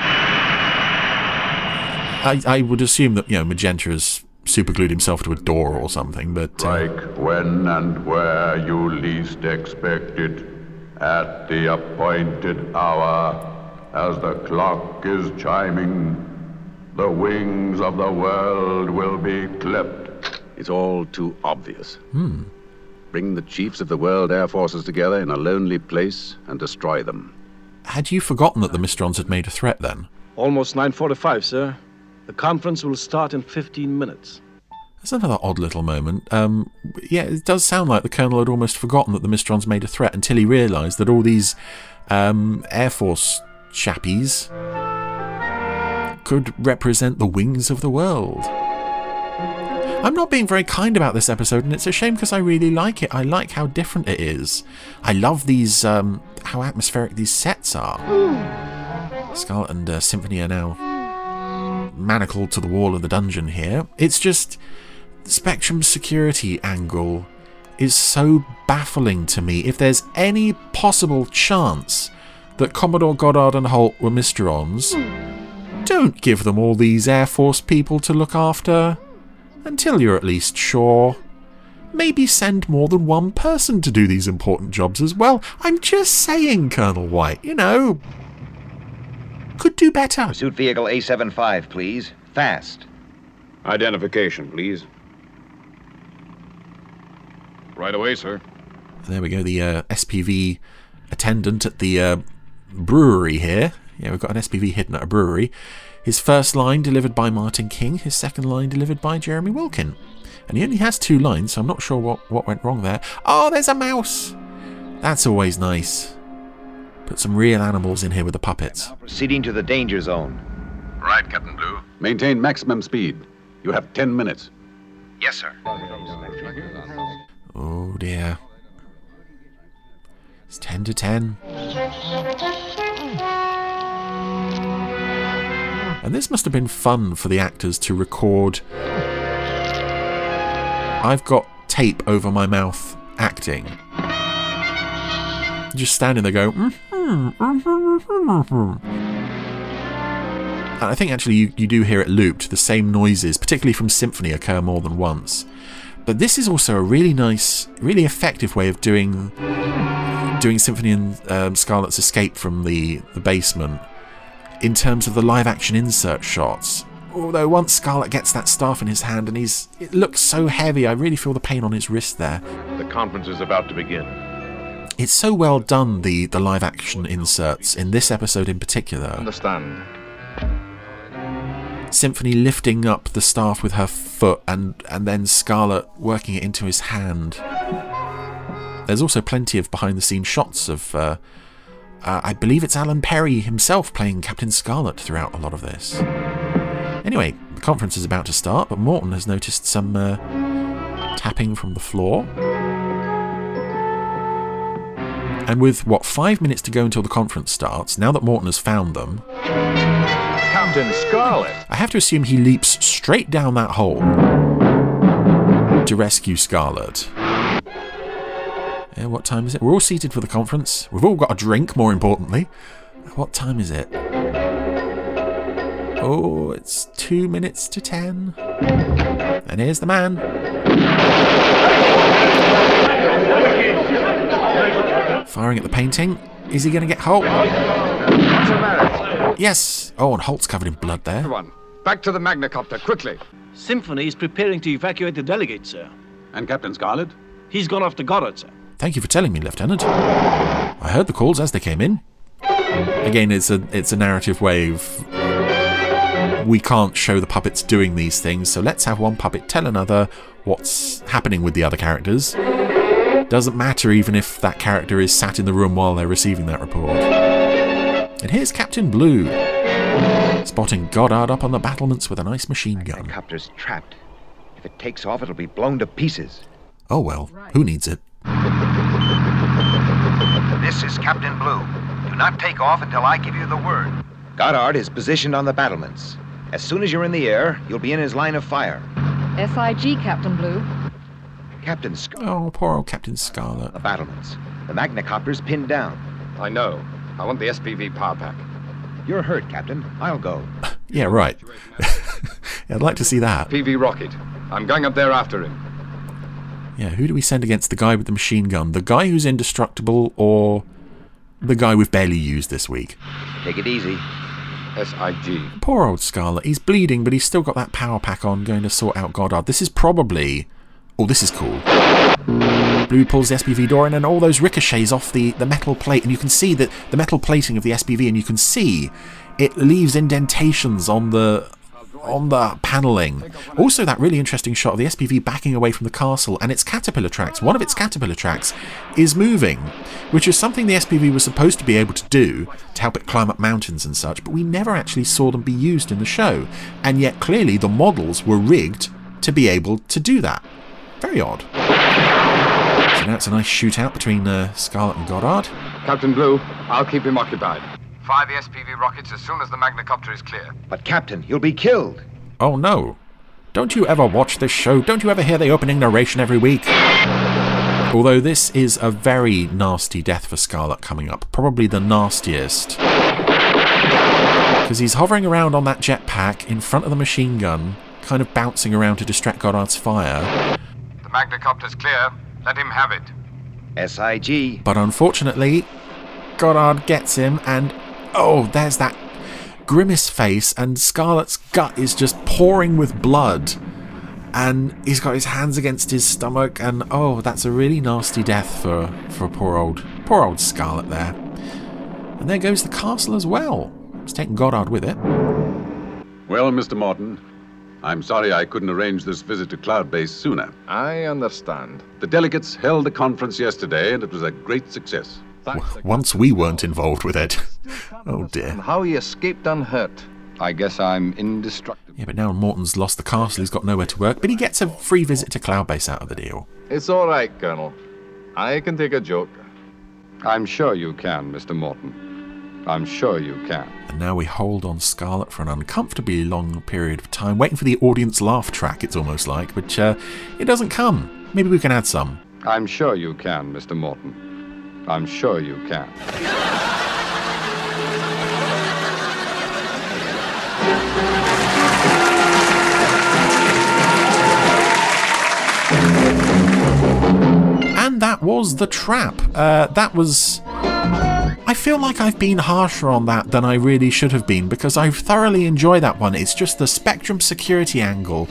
I, I would assume that, you know, Magenta has superglued himself to a door or something, but. Uh, Strike when and where you least expect it, at the appointed hour, as the clock is chiming. The wings of the world will be clipped. It's all too obvious. Hmm. Bring the chiefs of the world air forces together in a lonely place and destroy them. Had you forgotten that the Mysterons had made a threat then? Almost 9.45, sir. The conference will start in 15 minutes. That's another odd little moment. Um, yeah, it does sound like the Colonel had almost forgotten that the Mysterons made a threat until he realised that all these um, Air Force chappies could represent the wings of the world. I'm not being very kind about this episode, and it's a shame because I really like it. I like how different it is. I love these, um, how atmospheric these sets are. Scarlet and uh, Symphony are now manacled to the wall of the dungeon here. It's just Spectrum security angle is so baffling to me. If there's any possible chance that Commodore Goddard and Holt were Mysterons, don't give them all these Air Force people to look after until you're at least sure. Maybe send more than one person to do these important jobs as well. I'm just saying, Colonel White, you know. Could do better. Pursuit vehicle A75, please. Fast. Identification, please. Right away, sir. There we go, the uh, SPV attendant at the uh, brewery here. Yeah, we've got an SPV hidden at a brewery. His first line delivered by Martin King, his second line delivered by Jeremy Wilkin. And he only has two lines, so I'm not sure what, what went wrong there. Oh, there's a mouse! That's always nice. Put some real animals in here with the puppets. Proceeding to the danger zone. Right, Captain Blue. Maintain maximum speed. You have ten minutes. Yes, sir. Oh dear. It's 10 to 10. And this must have been fun for the actors to record. I've got tape over my mouth acting. Just standing there going, "Mhm, mhm, mhm." and I think actually you, you do hear it looped. The same noises, particularly from Symphony, occur more than once. But this is also a really nice, really effective way of doing doing Symphony and um, Scarlet's escape from the, the basement in terms of the live action insert shots. Although once Scarlet gets that staff in his hand and he's it looks so heavy, I really feel the pain on his wrist there. The conference is about to begin. It's so well done the the live action inserts in this episode in particular. Understand. Symphony lifting up the staff with her foot and and then Scarlet working it into his hand. There's also plenty of behind the scenes shots of uh, uh, I believe it's Alan Perry himself playing Captain Scarlet throughout a lot of this. Anyway, the conference is about to start, but Morton has noticed some uh, tapping from the floor. And with what five minutes to go until the conference starts, now that Morton has found them, Captain Scarlet. I have to assume he leaps straight down that hole to rescue Scarlet. Yeah, what time is it? We're all seated for the conference. We've all got a drink, more importantly. What time is it? Oh, it's two minutes to ten. And here's the man. Firing at the painting. Is he going to get Holt? Yes. Oh, and Holt's covered in blood there. Everyone, back to the Magnacopter, quickly. Symphony is preparing to evacuate the delegates, sir. And Captain Scarlet? He's gone off to Goddard, sir. Thank you for telling me, Lieutenant. I heard the calls as they came in. Again, it's a it's a narrative wave. We can't show the puppets doing these things, so let's have one puppet tell another what's happening with the other characters. Doesn't matter even if that character is sat in the room while they're receiving that report. And here's Captain Blue, spotting Goddard up on the battlements with a nice machine gun. The helicopter's trapped. If it takes off, it'll be blown to pieces. Oh well, who needs it? This is Captain Blue. Do not take off until I give you the word. Goddard is positioned on the battlements. As soon as you're in the air, you'll be in his line of fire. SIG, Captain Blue. Captain Scar- Oh, poor old Captain Scarlet. the battlements. The Magnacopter's pinned down. I know. I want the SPV power pack. You're hurt, Captain. I'll go. Yeah, right. I'd like to see that. PV rocket. I'm going up there after him. Yeah, who do we send against the guy with the machine gun? The guy who's indestructible or the guy we've barely used this week? Take it easy. SIG. Poor old Scarlet. He's bleeding, but he's still got that power pack on going to sort out Goddard. This is probably. Oh, this is cool. Blue pulls the SPV door in, and all those ricochets off the, the metal plate, and you can see that the metal plating of the SPV, and you can see it leaves indentations on the on the paneling. Also, that really interesting shot of the SPV backing away from the castle, and its caterpillar tracks. One of its caterpillar tracks is moving, which is something the SPV was supposed to be able to do to help it climb up mountains and such, but we never actually saw them be used in the show. And yet, clearly, the models were rigged to be able to do that. Very odd. So now it's a nice shootout between uh, Scarlet and Goddard. Captain Blue, I'll keep him occupied. Fire the SPV rockets as soon as the Magnacopter is clear. But, Captain, you'll be killed. Oh no. Don't you ever watch this show? Don't you ever hear the opening narration every week? Although this is a very nasty death for Scarlet coming up. Probably the nastiest. Because he's hovering around on that jetpack in front of the machine gun, kind of bouncing around to distract Goddard's fire. The Magnacopter's clear. Let him have it. SIG. But unfortunately, Goddard gets him, and oh, there's that grimace face, and Scarlet's gut is just pouring with blood. And he's got his hands against his stomach, and oh, that's a really nasty death for, for poor old poor old Scarlet there. And there goes the castle as well. It's taking Goddard with it. Well, Mr. Morton, I'm sorry I couldn't arrange this visit to Cloud Base sooner. I understand. The delegates held a conference yesterday, and it was a great success. Once we weren't involved with it. Oh dear. How he escaped unhurt. I guess I'm indestructible. Yeah, but now Morton's lost the castle, he's got nowhere to work, but he gets a free visit to Cloud Base out of the deal. It's all right, Colonel. I can take a joke. I'm sure you can, Mr. Morton. I'm sure you can. And now we hold on Scarlet for an uncomfortably long period of time, waiting for the audience laugh track, it's almost like, but uh, it doesn't come. Maybe we can add some. I'm sure you can, Mr. Morton. I'm sure you can. And that was the trap. Uh, that was. I feel like I've been harsher on that than I really should have been because I thoroughly enjoy that one. It's just the Spectrum security angle,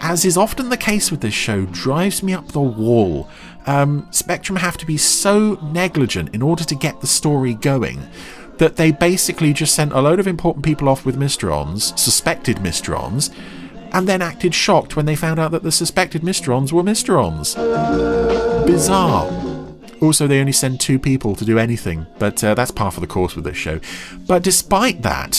as is often the case with this show, drives me up the wall. Um, Spectrum have to be so negligent in order to get the story going that they basically just sent a load of important people off with Mysterons, suspected Mysterons, and then acted shocked when they found out that the suspected Mysterons were Mysterons. Bizarre. Also, they only send two people to do anything, but uh, that's par for the course with this show. But despite that,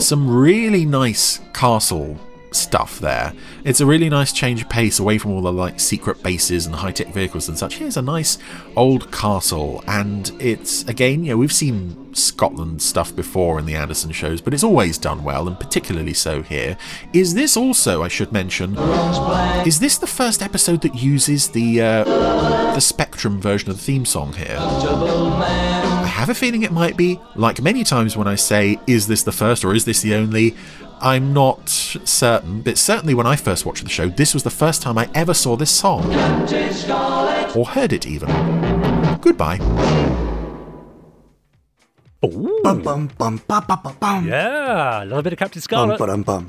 some really nice castle stuff there. It's a really nice change of pace away from all the like secret bases and high tech vehicles and such. Here's a nice old castle, and it's again, you know, we've seen Scotland stuff before in the Anderson shows, but it's always done well, and particularly so here. Is this also, I should mention, is this the first episode that uses the uh, the Spectrum version of the theme song here? I have a feeling it might be. Like many times when I say, "Is this the first or is this the only?" I'm not certain, but certainly when I first watched the show, this was the first time I ever saw this song. Or heard it even. Goodbye. Bum, bum, bum. Yeah, a little bit of Captain Scarlet. ba-dum, bum.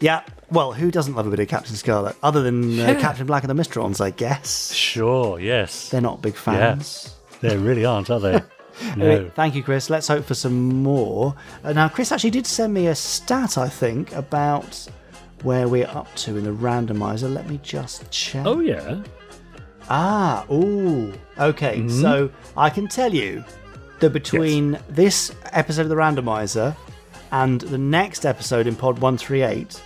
Yeah, well, who doesn't love a bit of Captain Scarlet? Other than uh, Captain Black and the Mysterons, I guess. Sure, yes. They're not big fans. They really aren't, are they? Anyway, no. thank you, Chris. Let's hope for some more. Uh, now, Chris actually did send me a stat, I think, about where we're up to in the randomizer. Let me just check. Oh, yeah. Ah, ooh. Okay, Mhm. so I can tell you that between this episode of the randomizer and the next episode in Pod 138,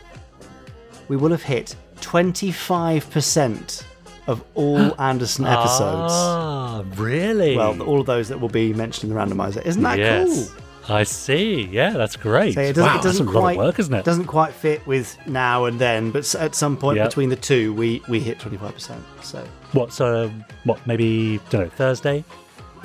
we will have hit 25% of all Anderson episodes. Ah, really? Well, all of those that will be mentioned in the randomizer. Isn't that yes. cool? I see. Yeah, that's great. So it doesn't, wow, it that's doesn't a quite lot of work, isn't it? Doesn't quite fit with now and then, but at some point Yep. between the two, we we hit twenty five percent. So What? So, what? Maybe don't know. Thursday.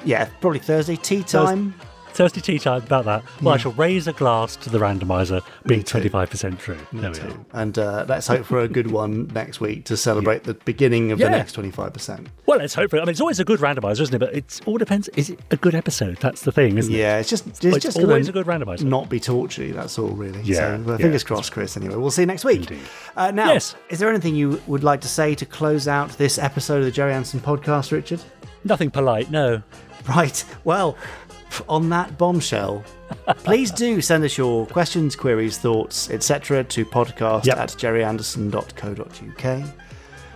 yeah, probably Thursday tea time. Thursday tea time. About that. Well, I shall raise a glass to the randomizer being twenty five percent true. there we are. And uh, let's hope for a good one next week to celebrate the beginning of Yeah. the next twenty five percent. Well, let's hope for it. I mean, it's always a good randomizer, isn't it? But it all depends. Is it a good episode? That's the thing, isn't it? Yeah, it's just it's, It's just always a good randomizer. Not be torture. That's all really. Yeah, So, yeah. fingers crossed, Chris. Anyway, we'll see you next week. Uh, now, Yes. is there anything you would like to say to close out this episode of the Gerry Anderson podcast, Richard? Nothing polite. No. Right. Well, on that bombshell, please do send us your questions, queries, thoughts, etc. to podcast Yep. at gerryanderson.co.uk.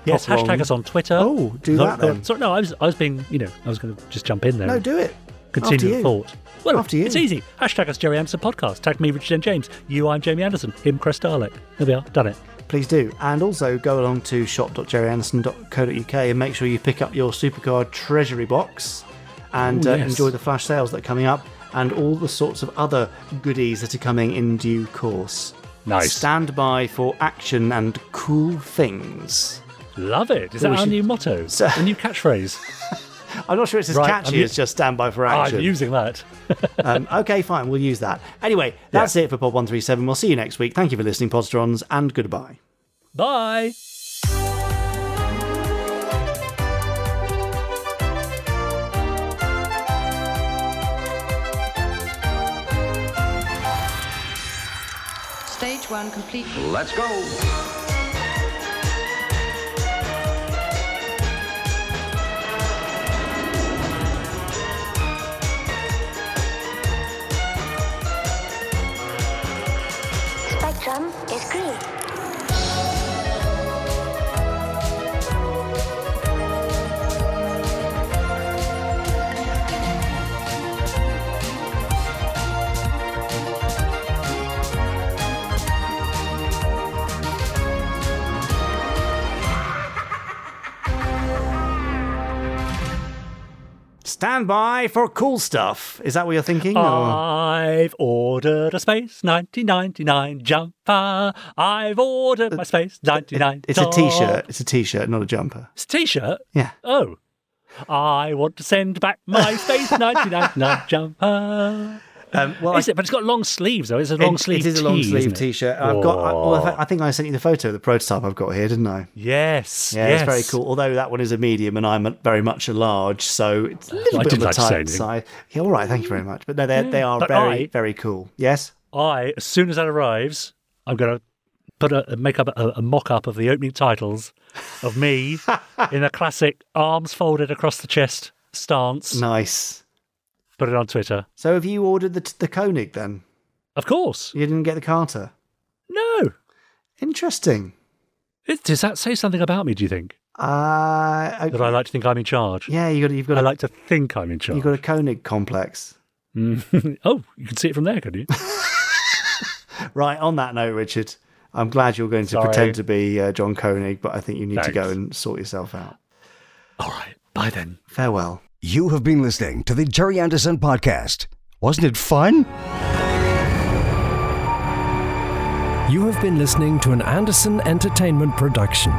Yes. Pop Hashtag along- us on Twitter. Oh, do No, that then. Uh, sorry, no, I was, I was being, you know, I was going to just jump in there. No, do it. Continue the thought. Well, After you. it's easy. Hashtag us Gerry Anderson podcast. Tag me, Richard and James. You, I'm Jamie Anderson. Him, Chris Dalek. There we are. Done it. Please do. And also go along to shop.gerryanderson.co.uk and make sure you pick up your Supercar treasury box and Ooh, uh, yes. enjoy the flash sales that are coming up and all the sorts of other goodies that are coming in due course. Nice. Stand by for action and cool things. Love it. Is that our should- new motto? So- a new catchphrase? I'm not sure it's as Right, catchy I'm as just stand by for action. I'm using that. um, okay, fine, we'll use that. Anyway, that's it for Pod 137. We'll see you next week. Thank you for listening, Podsterons, and goodbye. Bye. One complete. Let's go. Spectrum is green. Stand by for cool stuff. Is that what you're thinking? Or- I've ordered a Space 1999 jumper. I've ordered my uh, Space uh, uh, 99 It's a top. t-shirt. It's a t-shirt, not a jumper. It's a t-shirt? Yeah. Oh. I want to send back my Space 1999 jumper. Um, well, is it? But it's got long sleeves, though. It's a long It- sleeve It is a long tee, sleeve t-shirt. I've got. I, well, I think I sent you the photo of the prototype I've got here, didn't I? Yes. Yeah, yes. it's very cool. Although that one is a medium and I'm very much a large, so it's a little I bit of a like tight size. Yeah, all right. Thank you very much. But no, they they are But very I- very cool. Yes. I, as soon as that arrives, I'm going to put a make up a, a mock up of the opening titles of me in a classic arms folded across the chest stance. Nice. Put it on Twitter. So have you ordered the the Koenig then? Of course. You didn't get the Carter. No. Interesting. It, does that say something about me? Do you think Uh, that I like to think I'm in charge? yeah, you got you've got I a, like to think I'm in charge. you've got a Koenig complex. Mm. oh, you can see it from there, can you? Right. On that note, Richard, I'm glad you're going to Sorry. pretend to be uh, John Koenig, but I think you need to go and sort yourself out. All right. Bye then. Farewell. You have been listening to the Gerry Anderson Podcast. Wasn't it fun? You have been listening to an Anderson Entertainment production.